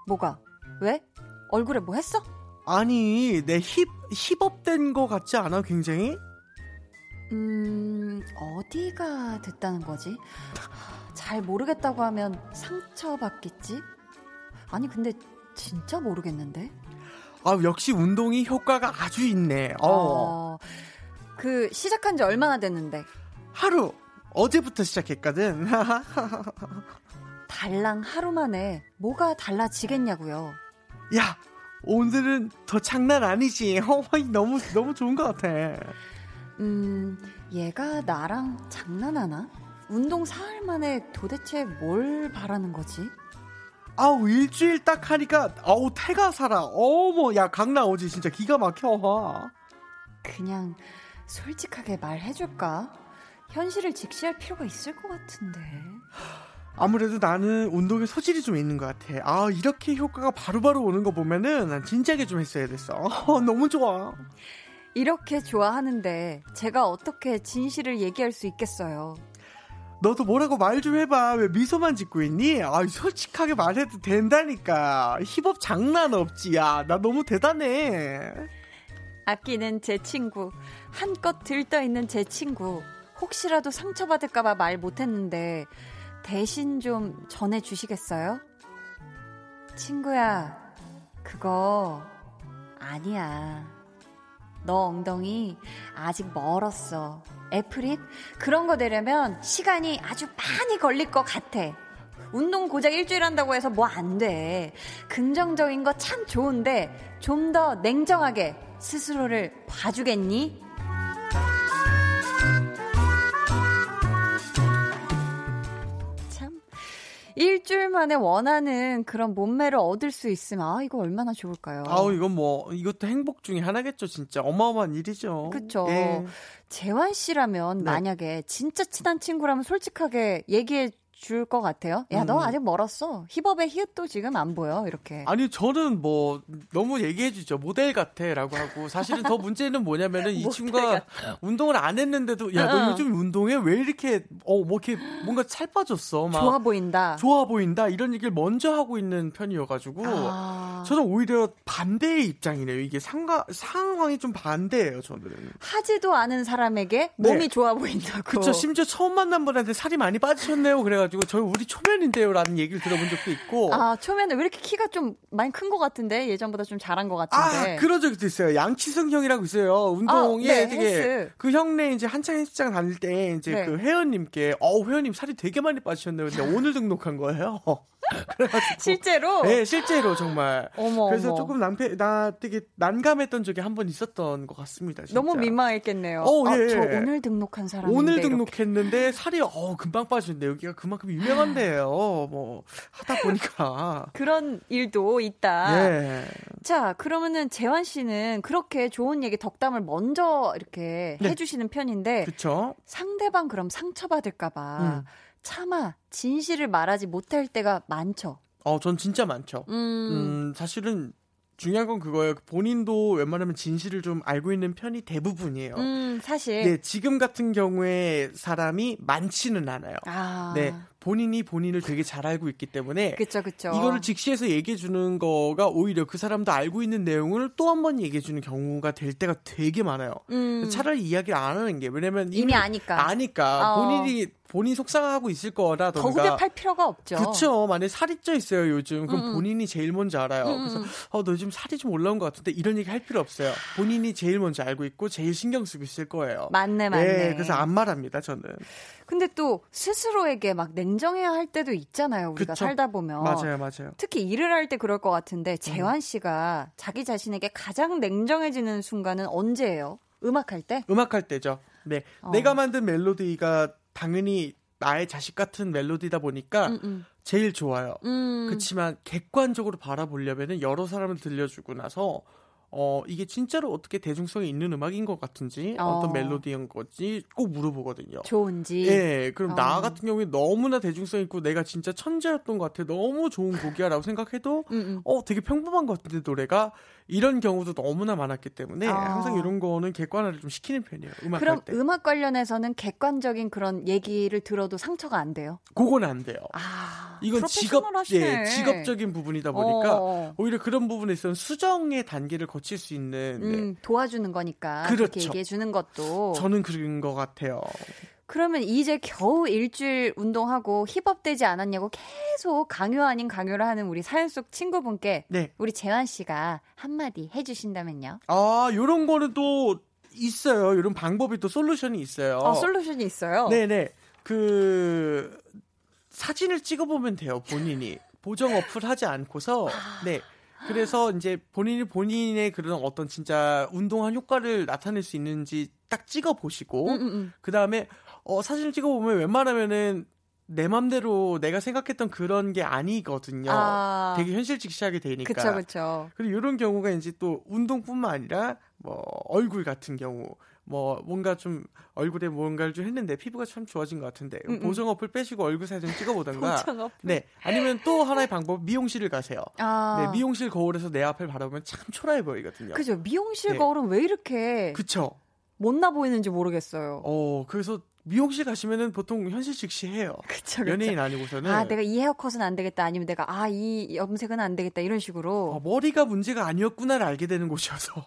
뭐가? 왜? 얼굴에 뭐 했어? 아니, 내 힙, 힙업된 거 같지 않아, 굉장히? 음, 어디가 됐다는 거지? 잘 모르겠다고 하면 상처받겠지? 아니, 근데 진짜 모르겠는데? 아, 역시 운동이 효과가 아주 있네. 어. 어, 그, 시작한 지 얼마나 됐는데? 하루, 어제부터 시작했거든. 달랑 하루 만에 뭐가 달라지겠냐고요. 야, 오늘은 더 장난 아니지. 어, 너무, 너무 좋은 것 같아. 음, 얘가 나랑 장난하나? 운동 사흘 만에 도대체 뭘 바라는 거지? 아우, 일주일 딱 하니까, 아우, 태가 살아. 어머, 야, 강 나오지. 진짜 기가 막혀. 그냥 솔직하게 말해줄까? 현실을 직시할 필요가 있을 것 같은데. 아무래도 나는 운동에 소질이 좀 있는 것 같아. 아, 이렇게 효과가 바로바로 오는 거 보면은 난 진지하게 좀 했어야 됐어. 어, 너무 좋아. 이렇게 좋아하는데 제가 어떻게 진실을 얘기할 수 있겠어요? 너도 뭐라고 말 좀 해봐. 왜 미소만 짓고 있니? 아, 솔직하게 말해도 된다니까. 힙업 장난 없지. 야, 나 너무 대단해. 아끼는 제 친구, 한껏 들떠 있는 제 친구, 혹시라도 상처받을까봐 말 못했는데 대신 좀 전해주시겠어요? 친구야, 그거 아니야. 너 엉덩이 아직 멀었어. 애플립? 그런 거 되려면 시간이 아주 많이 걸릴 것 같아. 운동 고작 일주일 한다고 해서 뭐 안 돼. 긍정적인 거 참 좋은데 좀 더 냉정하게 스스로를 봐주겠니? 일주일 만에 원하는 그런 몸매를 얻을 수 있으면 아 이거 얼마나 좋을까요? 아우, 이건 뭐, 이것도 행복 중에 하나겠죠, 진짜. 어마어마한 일이죠. 그쵸. 예. 재환 씨라면 네. 만약에 진짜 친한 친구라면 솔직하게 얘기해 줄 것 같아요. 야, 너 음. 아직 멀었어. 힙업의 히읗도 지금 안 보여. 이렇게. 아니 저는 뭐 너무 얘기해주죠 모델 같아 라고 하고 사실은 더 문제는 뭐냐면은 이 친구가 운동을 안 했는데도 야너 어. 요즘 운동해 왜 이렇게 어 뭐 이렇게 뭔가 살 빠졌어 막 좋아 보인다. 좋아 보인다 이런 얘기를 먼저 하고 있는 편이어가지고 아. 저는 오히려 반대의 입장이네요 이게 상가 상황이 좀 반대예요 저는 하지도 않은 사람에게 네. 몸이 좋아 보인다고. 그쵸 심지어 처음 만난 분한테 살이 많이 빠지셨네요 그래가지고 해가지고 저희 우리 초면인데요라는 얘기를 들어본 적도 있고. 아, 초면에 왜 이렇게 키가 좀 많이 큰 것 같은데 예전보다 좀 자란 것 같은데. 아, 그런 적도 있어요. 양치승 형이라고 있어요. 운동에 아, 네, 되게 헬스. 그 형네 이제 한창 헬스장 다닐 때 이제 네. 그 회원님께 어 회원님 살이 되게 많이 빠지셨네요. 근데 오늘 등록한 거예요. 실제로 네, 실제로 정말. 어머, 그래서 어머. 조금 난패 나 되게 난감했던 적이 한 번 있었던 것 같습니다. 진짜. 너무 민망했겠네요. 어, 아, 예. 저 오늘 등록한 사람인데 오늘 이렇게. 등록했는데 살이 어 금방 빠지는데 여기가 그만큼 유명한데요. 뭐 하다 보니까 그런 일도 있다. 예. 자, 그러면은 재환 씨는 그렇게 좋은 얘기 덕담을 먼저 이렇게 네. 해주시는 편인데 그쵸? 상대방 그럼 상처 받을까봐 음. 차마 진실을 말하지 못할 때가 많죠. 어, 전 진짜 많죠. 음, 음, 사실은 중요한 건 그거예요. 본인도 웬만하면 진실을 좀 알고 있는 편이 대부분이에요. 음, 사실. 네, 지금 같은 경우에 사람이 많지는 않아요. 아, 네, 본인이 본인을 되게 잘 알고 있기 때문에 그쵸, 그쵸. 이거를 직시해서 얘기해 주는 거가 오히려 그 사람도 알고 있는 내용을 또 한 번 얘기해 주는 경우가 될 때가 되게 많아요. 음, 차라리 이야기를 안 하는 게 왜냐면 이미 아니까. 아니까 어. 본인이 본인 속상하고 있을 더 거라던가 후배 팔 필요가 없죠. 그쵸. 만약에 살이 쪄 있어요, 요즘. 그럼 음, 음. 본인이 제일 먼저 알아요. 음, 그래서, 음. 어, 너 요즘 살이 좀 올라온 것 같은데 이런 얘기 할 필요 없어요. 본인이 제일 먼저 알고 있고 제일 신경 쓰고 있을 거예요. 맞네, 맞네. 네, 그래서 안 말합니다, 저는. 근데 또 스스로에게 막 냉정해야 할 때도 있잖아요. 우리가 그쵸. 살다 보면. 맞아요, 맞아요. 특히 일을 할 때 그럴 것 음. 같은데 재환 씨가 자기 자신에게 가장 냉정해지는 순간은 언제예요? 음악할 때? 음악할 때죠. 네. 어. 내가 만든 멜로디가 당연히 나의 자식 같은 멜로디다 보니까 음, 음. 제일 좋아요. 음. 그렇지만 객관적으로 바라보려면은 여러 사람을 들려주고 나서 어 이게 진짜로 어떻게 대중성이 있는 음악인 것 같은지 어. 어. 떤 멜로디인 건지 꼭 물어보거든요. 좋은지. 예, 그럼 어. 나 같은 경우에 너무나 대중성 있고 내가 진짜 천재였던 것 같아. 너무 좋은 곡이야라고 생각해도 음, 음. 어 되게 평범한 것 같은데 노래가 이런 경우도 너무나 많았기 때문에 아. 항상 이런 거는 객관화를 좀 시키는 편이에요. 음악할 그럼 때. 음악 관련해서는 객관적인 그런 얘기를 들어도 상처가 안 돼요. 그건 안 돼요. 아, 이건 직업. 예, 직업적인 부분이다 보니까 어. 오히려 그런 부분에 있어서는 수정의 단계를 거칠 수 있는 네. 음, 도와주는 거니까 그렇게 그렇죠. 얘기해 주는 것도 저는 그런 것 같아요. 그러면 이제 겨우 일주일 운동하고 힙업 되지 않았냐고 계속 강요 아닌 강요를 하는 우리 사연 속 친구분께 네. 우리 재환 씨가 한마디 해주신다면요. 아, 요런 거는 또 있어요. 이런 방법이 또 솔루션이 있어요. 아, 솔루션이 있어요. 네네. 그 사진을 찍어보면 돼요. 본인이 보정 어플 하지 않고서 아. 네. 그래서 이제 본인이 본인의 그런 어떤 진짜 운동한 효과를 나타낼 수 있는지 딱 찍어 보시고 음, 음, 음. 그 다음에 어 사진을 찍어 보면 웬만하면은 내 맘대로 내가 생각했던 그런 게 아니거든요. 아. 되게 현실직시하게 되니까. 그쵸, 그쵸. 그리고 이런 경우가 이제 또 운동뿐만 아니라 뭐 얼굴 같은 경우 뭐 뭔가 좀 얼굴에 뭔가를 좀 했는데 피부가 참 좋아진 것 같은데 음, 음. 보정 어플 빼시고 얼굴 사진 찍어보던가. 네 아니면 또 하나의 방법 미용실을 가세요. 아. 네 미용실 거울에서 내 앞을 바라보면 참 초라해 보이거든요. 그죠. 미용실 네. 거울은 왜 이렇게 그쵸. 못나 보이는지 모르겠어요. 어 그래서 미용실 가시면은 보통 현실 직시해요. 그쵸, 그쵸. 연예인 아니고서는 아, 내가 이 헤어컷은 안 되겠다. 아니면 내가, 아, 이 염색은 안 되겠다. 이런 식으로. 어, 머리가 문제가 아니었구나를 알게 되는 곳이어서.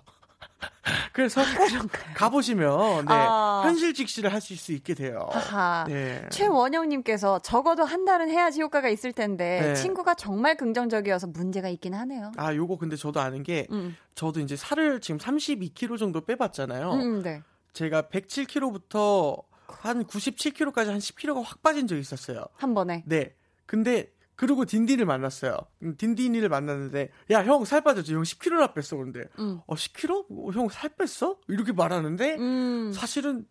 그래서 꼭 가보시면 네, 아. 현실 직시를 하실 수 있게 돼요. 하하. 네. 최원영님께서 적어도 한 달은 해야지 효과가 있을 텐데 네. 친구가 정말 긍정적이어서 문제가 있긴 하네요. 아, 요거 근데 저도 아는 게 음, 저도 이제 살을 지금 32kg 정도 빼봤잖아요. 음, 음, 네. 제가 107kg부터 한 97kg까지 한 10kg가 확 빠진 적이 있었어요. 한 번에. 네. 근데 그리고 딘딘을 만났어요. 음, 딘딘이를 만났는데 야 형 살 빠졌지. 형 10kg나 뺐어. 그런데 음. 어 10kg? 형 살 뺐어? 이렇게 말하는데 음, 사실은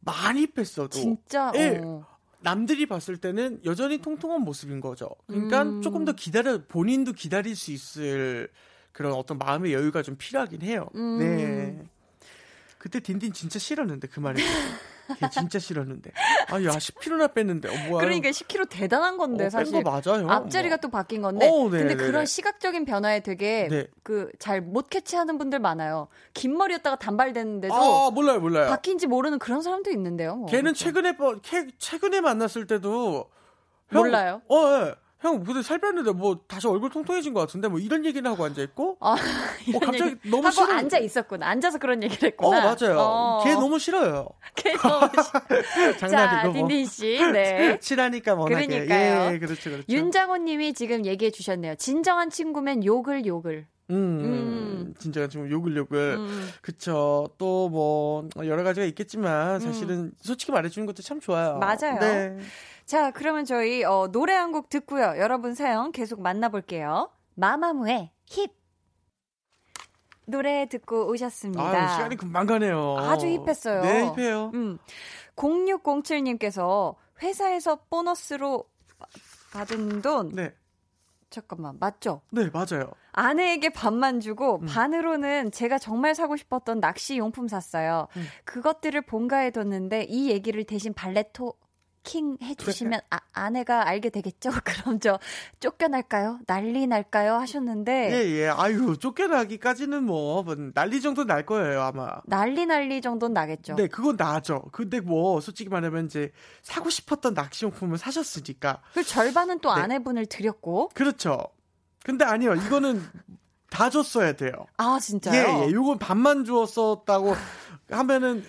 많이 뺐어도 진짜. 예. 어. 남들이 봤을 때는 여전히 통통한 모습인 거죠. 그러니까 음. 조금 더 기다려 본인도 기다릴 수 있을 그런 어떤 마음의 여유가 좀 필요하긴 해요. 음. 네. 그때 딘딘 진짜 싫었는데 그 말이. 걔 진짜 싫었는데. 아, 야, 10kg나 뺐는데. 어, 뭐야. 그러니까 10kg 대단한 건데 어, 사실. 뺀거 맞아요. 앞자리가 뭐. 또 바뀐 건데. 어, 네, 근데 네, 그런 네. 시각적인 변화에 되게 네. 그잘 못 캐치하는 분들 많아요. 긴 머리였다가 단발됐는데도 아, 몰라요, 몰라요. 바뀐지 모르는 그런 사람도 있는데요. 뭐. 걔는. 최근에 봐- 캐- 최근에 만났을 때도 형, 몰라요? 어, 예. 형, 근데 살 뺐는데 뭐 다시 얼굴 통통해진 것 같은데 뭐 이런 얘기를 하고 앉아 있고. 어, 어, 갑자기 얘기 너무 하고 싫어. 앉아 있었구나. 앉아서 그런 얘기를 어, 했구나. 맞아요. 어. 걔 너무 싫어요. 걔 너무 싫어. 자, 장난이고 뭐. 딘딘 씨. 네. 친하니까 워낙에. 그러니까요. 예, 그렇죠, 그렇죠. 윤장호님이 지금 얘기해 주셨네요. 진정한 친구면 욕을 욕을. 음, 음. 진짜 지금 욕을 욕을. 음. 그쵸. 또 뭐, 여러 가지가 있겠지만, 사실은 솔직히 말해주는 것도 참 좋아요. 음. 맞아요. 네. 자, 그러면 저희 어, 노래 한 곡 듣고요. 여러분 사연 계속 만나볼게요. 마마무의 힙. 노래 듣고 오셨습니다. 아유, 시간이 금방 가네요. 아주 힙했어요. 네, 힙해요. 음. 0607님께서 회사에서 보너스로 받은 돈 네. 잠깐만 맞죠? 네, 맞아요. 아내에게 반만 주고 음. 반으로는 제가 정말 사고 싶었던 낚시 용품 샀어요. 음. 그것들을 본가에 뒀는데 이 얘기를 대신 발레토 킹 해주시면 아, 아내가 알게 되겠죠? 그럼 저 쫓겨날까요? 난리 날까요? 하셨는데 예, 예. 아유, 쫓겨나기까지는 뭐, 뭐 난리 정도 날 거예요, 아마. 난리 난리 정도는 나겠죠. 네, 그건 나죠. 근데 뭐, 솔직히 말하면 이제, 사고 싶었던 낚시용품을 사셨으니까. 그 절반은 또 네. 아내분을 드렸고 그렇죠. 근데 아니요, 이거는 다 줬어야 돼요. 아 진짜요? 예, 예. 요건 반만 주었었다고 하면은,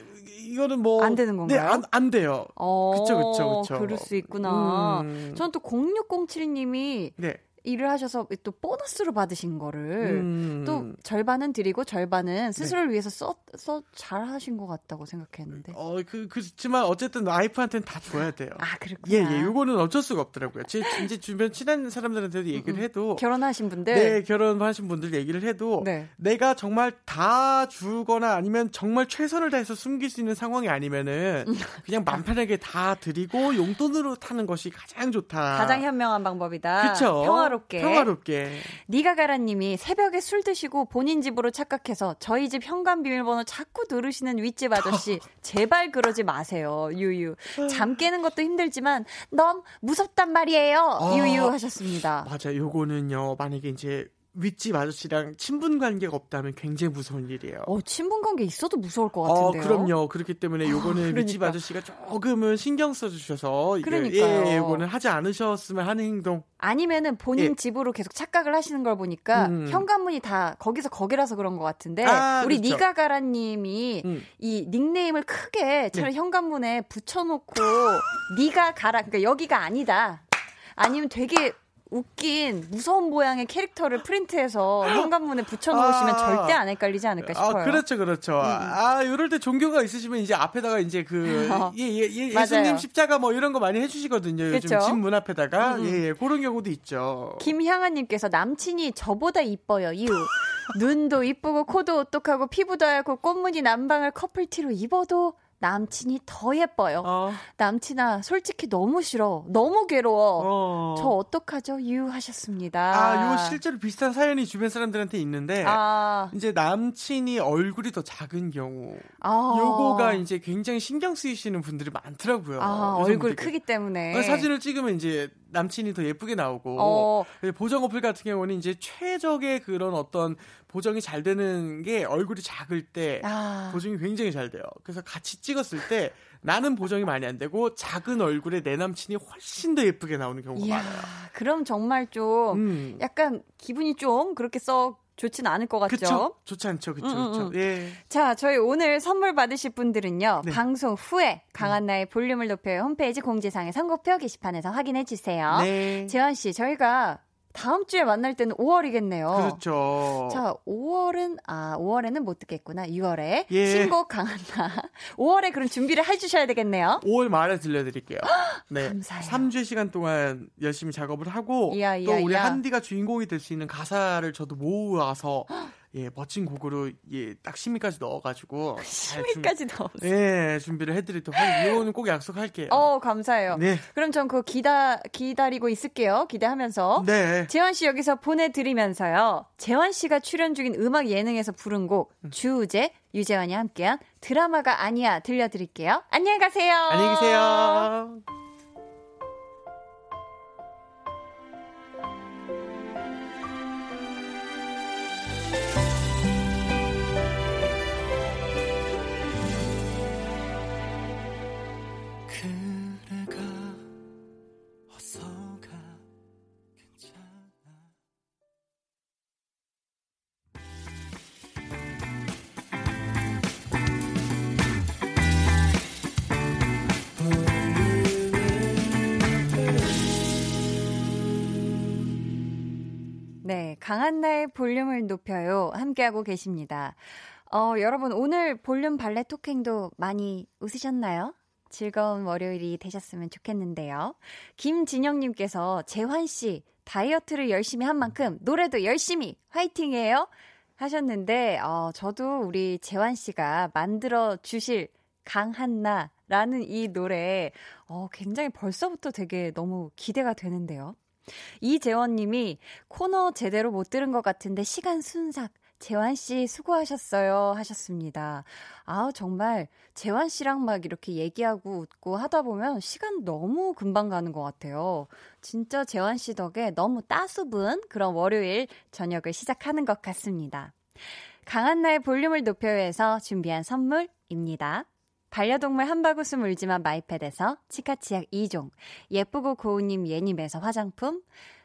이거는 뭐. 안 되는 건가요? 네, 안, 안 돼요. 어, 그쵸, 그쵸, 그쵸. 그럴 수 있구나. 음. 전또 0607님이 네. 일을 하셔서 또 보너스로 받으신 거를 음. 네. 또 절반은 드리고 절반은 스스로를 위해서 써, 써 잘하신 것 같다고 생각했는데. 어, 그, 그렇지만 어쨌든 와이프한테는 다 줘야 돼요. 아, 그렇구나. 예, 예, 요거는 어쩔 수가 없더라고요. 제, 이제 주변 친한 사람들한테도 얘기를 해도. 결혼하신 분들. 네, 결혼하신 분들 얘기를 해도. 네. 내가 정말 다 주거나 아니면 정말 최선을 다해서 숨길 수 있는 상황이 아니면은 그냥 맘 편하게 다 드리고 용돈으로 타는 것이 가장 좋다. 가장 현명한 방법이다. 그쵸? 평화 롭게. 평화롭게. 니가가라님이 새벽에 술 드시고 본인 집으로 착각해서 저희 집 현관 비밀번호 자꾸 누르시는 윗집 아저씨 제발 그러지 마세요. 유유. 잠 깨는 것도 힘들지만 너무 무섭단 말이에요. 아. 유유 하셨습니다. 맞아, 요거는요, 만약에 이제 윗집 아저씨랑 친분 관계가 없다면 굉장히 무서운 일이에요. 어, 친분 관계 있어도 무서울 것 어, 같은데요. 그럼요. 그렇기 때문에 요거는 윗집 그러니까. 아저씨가 조금은 신경 써주셔서 그러니까요. 예, 요거는 하지 않으셨으면 하는 행동. 아니면은 본인 예. 집으로 계속 착각을 하시는 걸 보니까 음. 현관문이 다 거기서 거기라서 그런 것 같은데 아, 우리 그렇죠. 니가가라님이 음. 이 닉네임을 크게 차라리 네. 현관문에 붙여놓고 니가 가라 그러니까 여기가 아니다 아니면 되게 웃긴 무서운 모양의 캐릭터를 프린트해서 현관문에 붙여놓으시면 아. 절대 안 헷갈리지 않을까 싶어요. 아, 그렇죠, 그렇죠. 아, 이럴 때 종교가 있으시면 이제 앞에다가 이제 그, 어. 예, 예, 예. 예수님 십자가 뭐 이런 거 많이 해주시거든요. 요즘 그쵸? 집문 앞에다가. 음, 음. 예, 예, 그런 경우도 있죠. 김향아님께서 남친이 저보다 이뻐요. 이유. 눈도 이쁘고 코도 오똑하고 피부도 하얗고 꽃무늬 남방을 커플티로 입어도 남친이 더 예뻐요. 어, 남친아 솔직히 너무 싫어. 너무 괴로워. 어. 저 어떡하죠? 유하셨습니다. 아, 요 실제로 비슷한 사연이 주변 사람들한테 있는데. 아, 이제 남친이 얼굴이 더 작은 경우. 아. 요거가 이제 굉장히 신경 쓰이시는 분들이 많더라고요. 아. 얼굴 크기 때문에 사진을 찍으면 이제 남친이 더 예쁘게 나오고 어. 보정 어플 같은 경우는 이제 최적의 그런 어떤 보정이 잘 되는 게 얼굴이 작을 때 아. 보정이 굉장히 잘 돼요. 그래서 같이 찍었을 때 나는 보정이 많이 안 되고 작은 얼굴에 내 남친이 훨씬 더 예쁘게 나오는 경우가 이야, 많아요. 그럼 정말 좀 음. 약간 기분이 좀 그렇게 썩 좋진 않을 것 같죠? 그쵸? 좋지 않죠, 그쵸, 음, 음, 그쵸. 음. 예. 자, 저희 오늘 선물 받으실 분들은요. 네. 방송 후에 강한나의 볼륨을 높여요 홈페이지 공지사항의 선곡표 게시판에서 확인해 주세요. 네. 재현 씨, 저희가 다음 주에 만날 때는 5월이겠네요. 그렇죠. 자, 5월은 아, 5월에는 못 듣겠구나. 6월에 예. 신곡 강한나. 5월에 그럼 준비를 해 주셔야 되겠네요. 5월 말에 들려 드릴게요. 네. 감사해요. 3주의 시간 동안 열심히 작업을 하고 이야, 또 이야, 우리 이야. 한디가 주인공이 될 수 있는 가사를 저도 모아서 예, 멋진 곡으로 예, 딱 심의까지 넣어가지고 잘 준- 심의까지 넣었어요. 예, 준비를 해드리도록 하고 이거는 꼭 약속할게요. 어, 감사해요. 네. 그럼 전 그거 기다 기다리고 있을게요. 기대하면서. 네. 재환 씨 여기서 보내드리면서요. 재환 씨가 출연 중인 음악 예능에서 부른 곡 음. 주우재 유재환이 함께한 드라마가 아니야 들려드릴게요. 안녕히 가세요. 안녕히 계세요. 강한나의 볼륨을 높여요. 함께하고 계십니다. 어, 여러분, 오늘 볼륨 발레 토킹도 많이 웃으셨나요? 즐거운 월요일이 되셨으면 좋겠는데요. 김진영님께서 재환씨, 다이어트를 열심히 한 만큼 노래도 열심히 화이팅해요! 하셨는데, 어, 저도 우리 재환씨가 만들어 주실 강한나 라는 이 노래, 어, 굉장히 벌써부터 되게 너무 기대가 되는데요. 이재원님이 코너 제대로 못 들은 것 같은데 시간 순삭. 재환 씨 수고하셨어요 하셨습니다. 아 정말 재환 씨랑 막 이렇게 얘기하고 웃고 하다 보면 시간 너무 금방 가는 것 같아요. 진짜 재환 씨 덕에 너무 따수분 그런 월요일 저녁을 시작하는 것 같습니다. 강한 나의 볼륨을 높여요해서 준비한 선물입니다. 반려동물 한바구스 물지만 마이패드에서 치카치약 2종, 예쁘고 고운님 예님에서 화장품,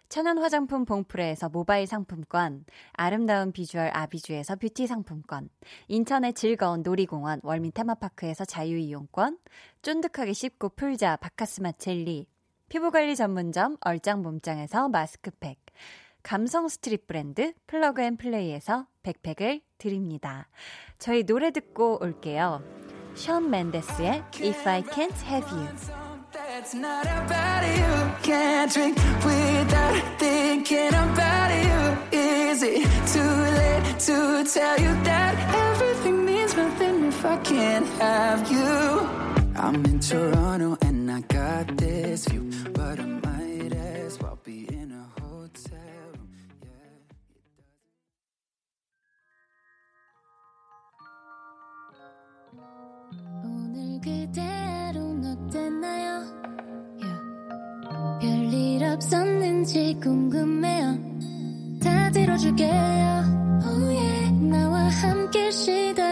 천연 화장품 봉프레에서 모바일 상품권, 아름다운 비주얼 아비주에서 뷰티 상품권, 인천의 즐거운 놀이공원 월민 테마파크에서 자유이용권, 쫀득하게 씹고 풀자 바카스마 젤리, 피부관리 전문점 얼짱 몸짱에서 마스크팩, 감성 street 브랜드 플러그 앤 플레이에서 백팩을 드립니다. 저희 노래 듣고 올게요. 션 맨데스의 If I Can't Have You. That's not about you. Can't drink without thinking about you. Is it too late to tell you that everything means nothing if I can't have you? I'm in Toronto and I got this view, but I 그대로는 어땠나요? 별일 없었는지 궁금해요. 다 들어줄게요. Oh yeah. 나와 함께 시달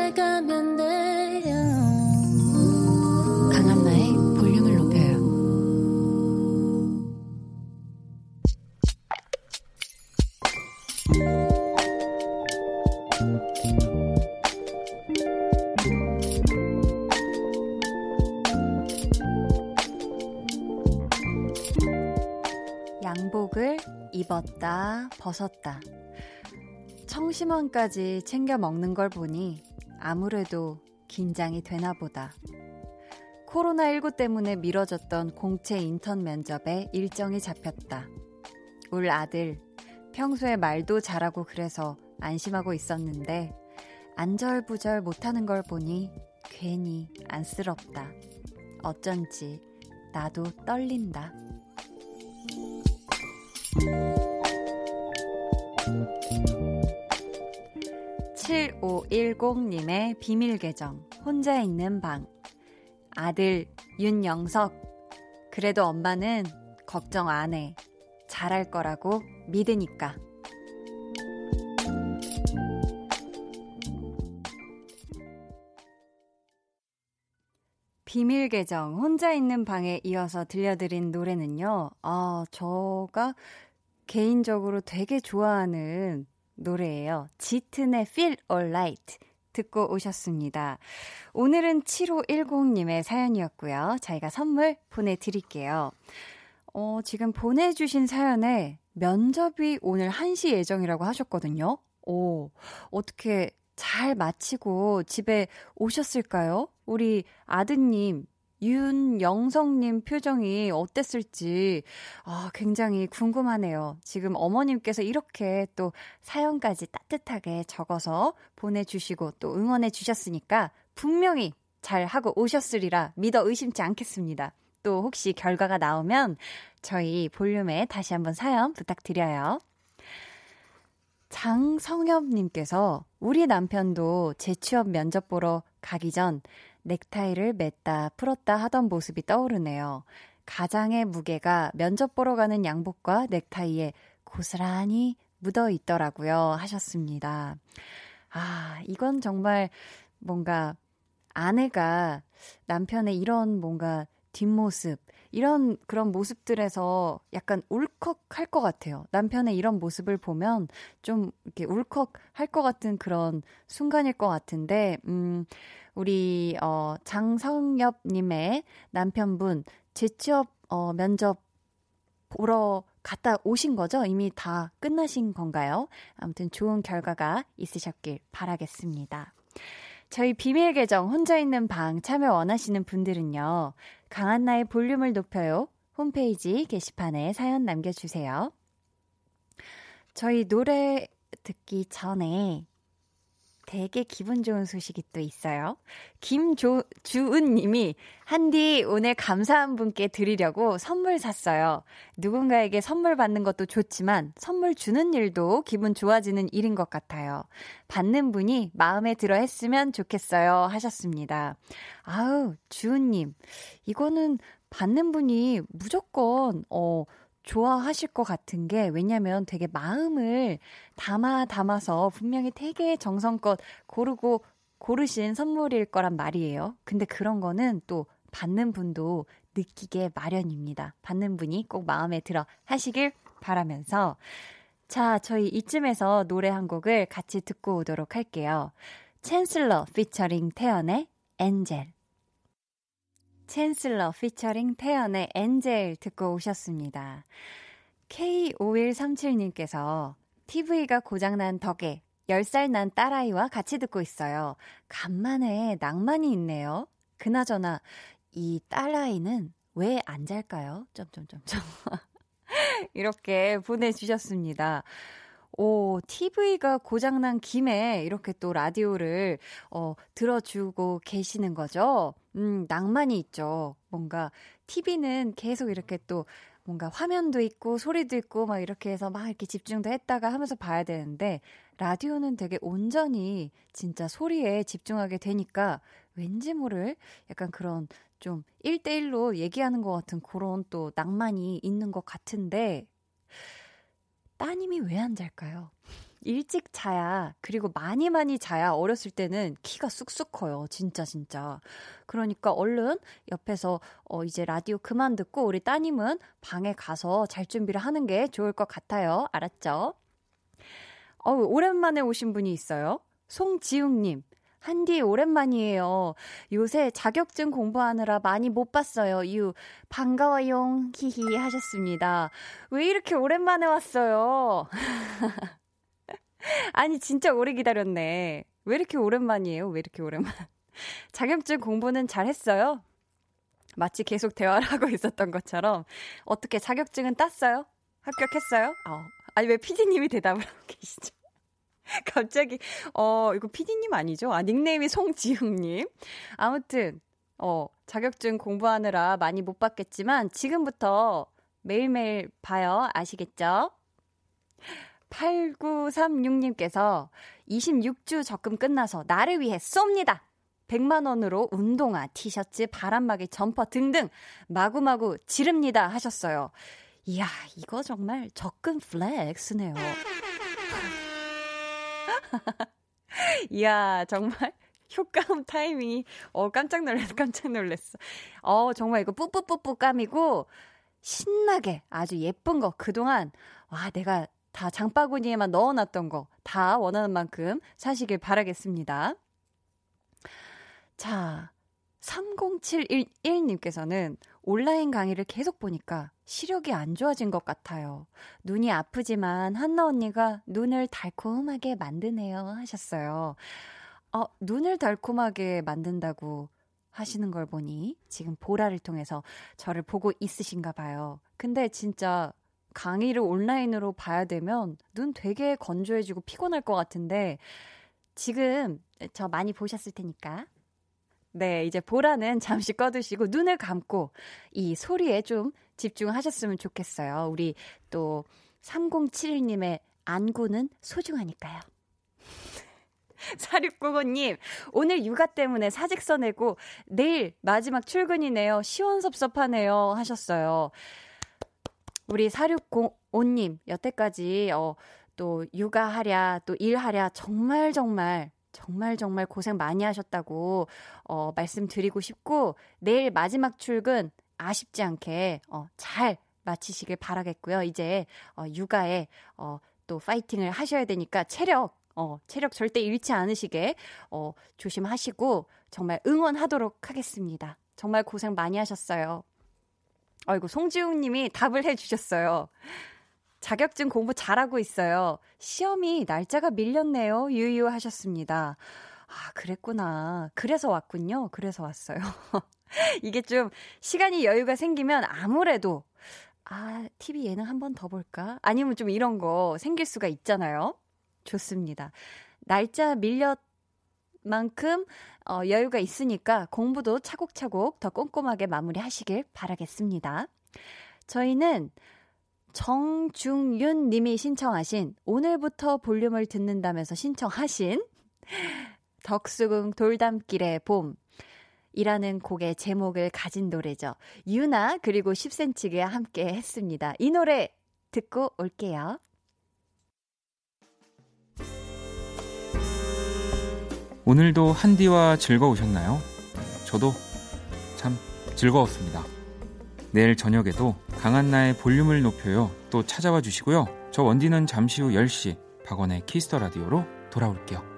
벗었다. 청심원까지 챙겨 먹는 걸 보니 아무래도 긴장이 되나 보다. 코로나19 때문에 미뤄졌던 공채 인턴 면접에 일정이 잡혔다. 울 아들, 평소에 말도 잘하고 그래서 안심하고 있었는데, 안절부절 못하는 걸 보니 괜히 안쓰럽다. 어쩐지 나도 떨린다. 7510님의 비밀 계정, 혼자 있는 방. 아들, 윤영석. 그래도 엄마는 걱정 안 해. 잘할 거라고 믿으니까. 비밀 계정, 혼자 있는 방에 이어서 들려드린 노래는요, 아, 저가 개인적으로 되게 좋아하는 노래예요. 짙은의 Feel Alright. 듣고 오셨습니다. 오늘은 7510님의 사연이었고요. 저희가 선물 보내드릴게요. 어, 지금 보내주신 사연에 면접이 오늘 1시 예정이라고 하셨거든요. 오, 어떻게 잘 마치고 집에 오셨을까요? 우리 아드님, 윤영성님 표정이 어땠을지, 아, 굉장히 궁금하네요. 지금 어머님께서 이렇게 또 사연까지 따뜻하게 적어서 보내주시고 또 응원해 주셨으니까 분명히 잘 하고 오셨으리라 믿어 의심치 않겠습니다. 또 혹시 결과가 나오면 저희 볼륨에 다시 한번 사연 부탁드려요. 장성엽님께서 우리 남편도 재취업 면접 보러 가기 전 넥타이를 맸다 풀었다 하던 모습이 떠오르네요. 가장의 무게가 면접 보러 가는 양복과 넥타이에 고스란히 묻어 있더라고요. 하셨습니다. 아, 이건 정말 뭔가 아내가 남편의 이런 뭔가 뒷모습, 이런 그런 모습들에서 약간 울컥 할 것 같아요. 남편의 이런 모습을 보면 좀 이렇게 울컥 할 것 같은 그런 순간일 것 같은데, 음, 우리, 어, 장성엽 님의 남편분, 재취업, 어, 면접 보러 갔다 오신 거죠? 이미 다 끝나신 건가요? 아무튼 좋은 결과가 있으셨길 바라겠습니다. 저희 비밀 계정 혼자 있는 방 참여 원하시는 분들은요. 강한나의 볼륨을 높여요. 홈페이지 게시판에 사연 남겨주세요. 저희 노래 듣기 전에 되게 기분 좋은 소식이 또 있어요. 김주은 님이 한디 오늘 감사한 분께 드리려고 선물 샀어요. 누군가에게 선물 받는 것도 좋지만 선물 주는 일도 기분 좋아지는 일인 것 같아요. 받는 분이 마음에 들어 했으면 좋겠어요. 하셨습니다. 아우, 주은 님. 이거는 받는 분이 무조건, 어, 좋아하실 것 같은 게 왜냐면 되게 마음을 담아 담아서 분명히 되게 정성껏 고르고 고르신 선물일 거란 말이에요. 근데 그런 거는 또 받는 분도 느끼게 마련입니다. 받는 분이 꼭 마음에 들어 하시길 바라면서 자, 저희 이쯤에서 노래 한 곡을 같이 듣고 오도록 할게요. 챈슬러 피처링 태연의 엔젤 챈슬러 피처링 태연의 엔젤 듣고 오셨습니다. K5137님께서 TV가 고장난 덕에 10살 난 딸아이와 같이 듣고 있어요. 간만에 낭만이 있네요. 그나저나 이 딸아이는 왜 안 잘까요? 점점점점. 이렇게 보내주셨습니다. 오, TV가 고장난 김에 이렇게 또 라디오를, 어, 들어주고 계시는 거죠? 음, 낭만이 있죠. 뭔가, TV는 계속 이렇게 또, 뭔가 화면도 있고, 소리도 있고, 막 이렇게 해서 막 이렇게 집중도 했다가 하면서 봐야 되는데, 라디오는 되게 온전히 진짜 소리에 집중하게 되니까, 왠지 모를 약간 그런 좀 1대1로 얘기하는 것 같은 그런 또 낭만이 있는 것 같은데, 따님이 왜 안 잘까요? 일찍 자야, 그리고 많이 많이 자야 어렸을 때는 키가 쑥쑥 커요. 진짜, 진짜. 그러니까 얼른 옆에서 어, 이제 라디오 그만 듣고 우리 따님은 방에 가서 잘 준비를 하는 게 좋을 것 같아요. 알았죠? 어 오랜만에 오신 분이 있어요. 송지웅님. 한디 오랜만이에요. 요새 자격증 공부하느라 많이 못 봤어요. 유 반가워용 히히 하셨습니다. 왜 이렇게 오랜만에 왔어요? 아니 진짜 오래 기다렸네. 왜 이렇게 오랜만이에요? 왜 이렇게 오랜만? 자격증 공부는 잘 했어요? 마치 계속 대화를 하고 있었던 것처럼 어떻게 자격증은 땄어요? 합격했어요? 어. 아니 왜 피디님이 대답을 하고 계시죠? 갑자기 어 이거 피디님 아니죠? 아 닉네임이 송지웅님. 아무튼 어 자격증 공부하느라 많이 못 봤겠지만 지금부터 매일매일 봐요. 아시겠죠? 8936님께서 26주 적금 끝나서 나를 위해 쏩니다. 100만 원으로 운동화, 티셔츠, 바람막이, 점퍼 등등 마구마구 지릅니다 하셨어요. 이야, 이거 정말 적금 flex네요. 이야, 정말 효과음 타이밍이 어 깜짝 놀랐어. 깜짝 놀랐어. 어, 정말 이거 뿌뿌뿌뿌 까미고 신나게 아주 예쁜 거 그동안 와, 내가 다 장바구니에만 넣어놨던 거 다 원하는 만큼 사시길 바라겠습니다. 자, 3071님께서는 온라인 강의를 계속 보니까 시력이 안 좋아진 것 같아요. 눈이 아프지만 한나 언니가 눈을 달콤하게 만드네요 하셨어요. 어, 눈을 달콤하게 만든다고 하시는 걸 보니 지금 보라를 통해서 저를 보고 있으신가 봐요. 근데 진짜 강의를 온라인으로 봐야 되면 눈 되게 건조해지고 피곤할 것 같은데 지금 저 많이 보셨을 테니까 네, 이제 보라는 잠시 꺼두시고 눈을 감고 이 소리에 좀 집중하셨으면 좋겠어요. 우리 또 3071님의 안구는 소중하니까요. 4695님, 오늘 육아 때문에 사직서 내고 내일 마지막 출근이네요. 시원섭섭하네요. 하셨어요. 우리 4605님, 여태까지, 어, 또 육아하랴, 또 일하랴, 정말 정말, 정말 정말 고생 많이 하셨다고, 어, 말씀드리고 싶고, 내일 마지막 출근 아쉽지 않게, 어, 잘 마치시길 바라겠고요. 이제, 어, 육아에, 어, 또 파이팅을 하셔야 되니까 체력, 어, 체력 절대 잃지 않으시게, 어, 조심하시고, 정말 응원하도록 하겠습니다. 정말 고생 많이 하셨어요. 아이고, 송지웅 님이 답을 해 주셨어요. 자격증 공부 잘하고 있어요. 시험이 날짜가 밀렸네요. 유유 하셨습니다. 아, 그랬구나. 그래서 왔군요. 그래서 왔어요. 이게 좀 시간이 여유가 생기면 아무래도 아, TV 예능 한 번 더 볼까? 아니면 좀 이런 거 생길 수가 있잖아요. 좋습니다. 날짜 밀렸 만큼 어, 여유가 있으니까 공부도 차곡차곡 더 꼼꼼하게 마무리하시길 바라겠습니다. 저희는 정중윤 님이 신청하신 오늘부터 볼륨을 듣는다면서 신청하신 덕수궁 돌담길의 봄 이라는 곡의 제목을 가진 노래죠. 유나 그리고 10cm가 함께 했습니다. 이 노래 듣고 올게요. 오늘도 한디와 즐거우셨나요? 저도 참 즐거웠습니다. 내일 저녁에도 강한나의 볼륨을 높여요. 또 찾아와 주시고요. 저 원디는 잠시 후 10시 박원의 키스 더 라디오로 돌아올게요.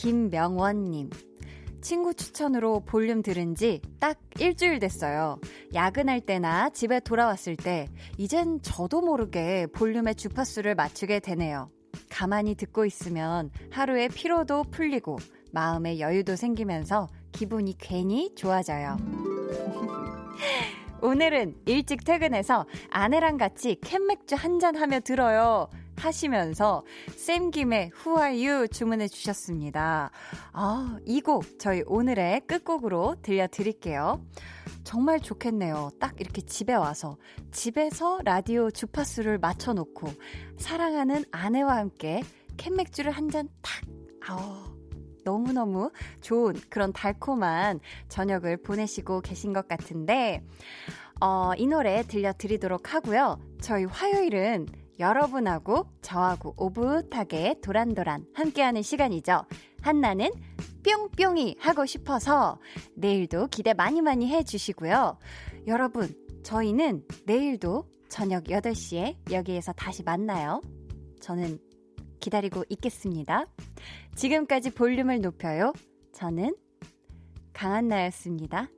김명원님. 친구 추천으로 볼륨 들은 지 딱 일주일 됐어요. 야근할 때나 집에 돌아왔을 때, 이젠 저도 모르게 볼륨의 주파수를 맞추게 되네요. 가만히 듣고 있으면 하루의 피로도 풀리고 마음의 여유도 생기면서 기분이 괜히 좋아져요. 오늘은 일찍 퇴근해서 아내랑 같이 캔맥주 한잔 하며 들어요. 하시면서 쌤김의 Who Are You 주문해 주셨습니다. 아, 이 곡 저희 오늘의 끝곡으로 들려드릴게요. 정말 좋겠네요. 딱 이렇게 집에 와서 집에서 라디오 주파수를 맞춰놓고 사랑하는 아내와 함께 캔맥주를 한 잔 탁. 아우. 너무너무 좋은 그런 달콤한 저녁을 보내시고 계신 것 같은데, 어, 이 노래 들려드리도록 하고요. 저희 화요일은 여러분하고 저하고 오붓하게 도란도란 함께하는 시간이죠. 한나는 뿅뿅이 하고 싶어서 내일도 기대 많이 많이 해주시고요. 여러분, 저희는 내일도 저녁 8시에 여기에서 다시 만나요. 저는 기다리고 있겠습니다. 지금까지 볼륨을 높여요. 저는 강한나였습니다.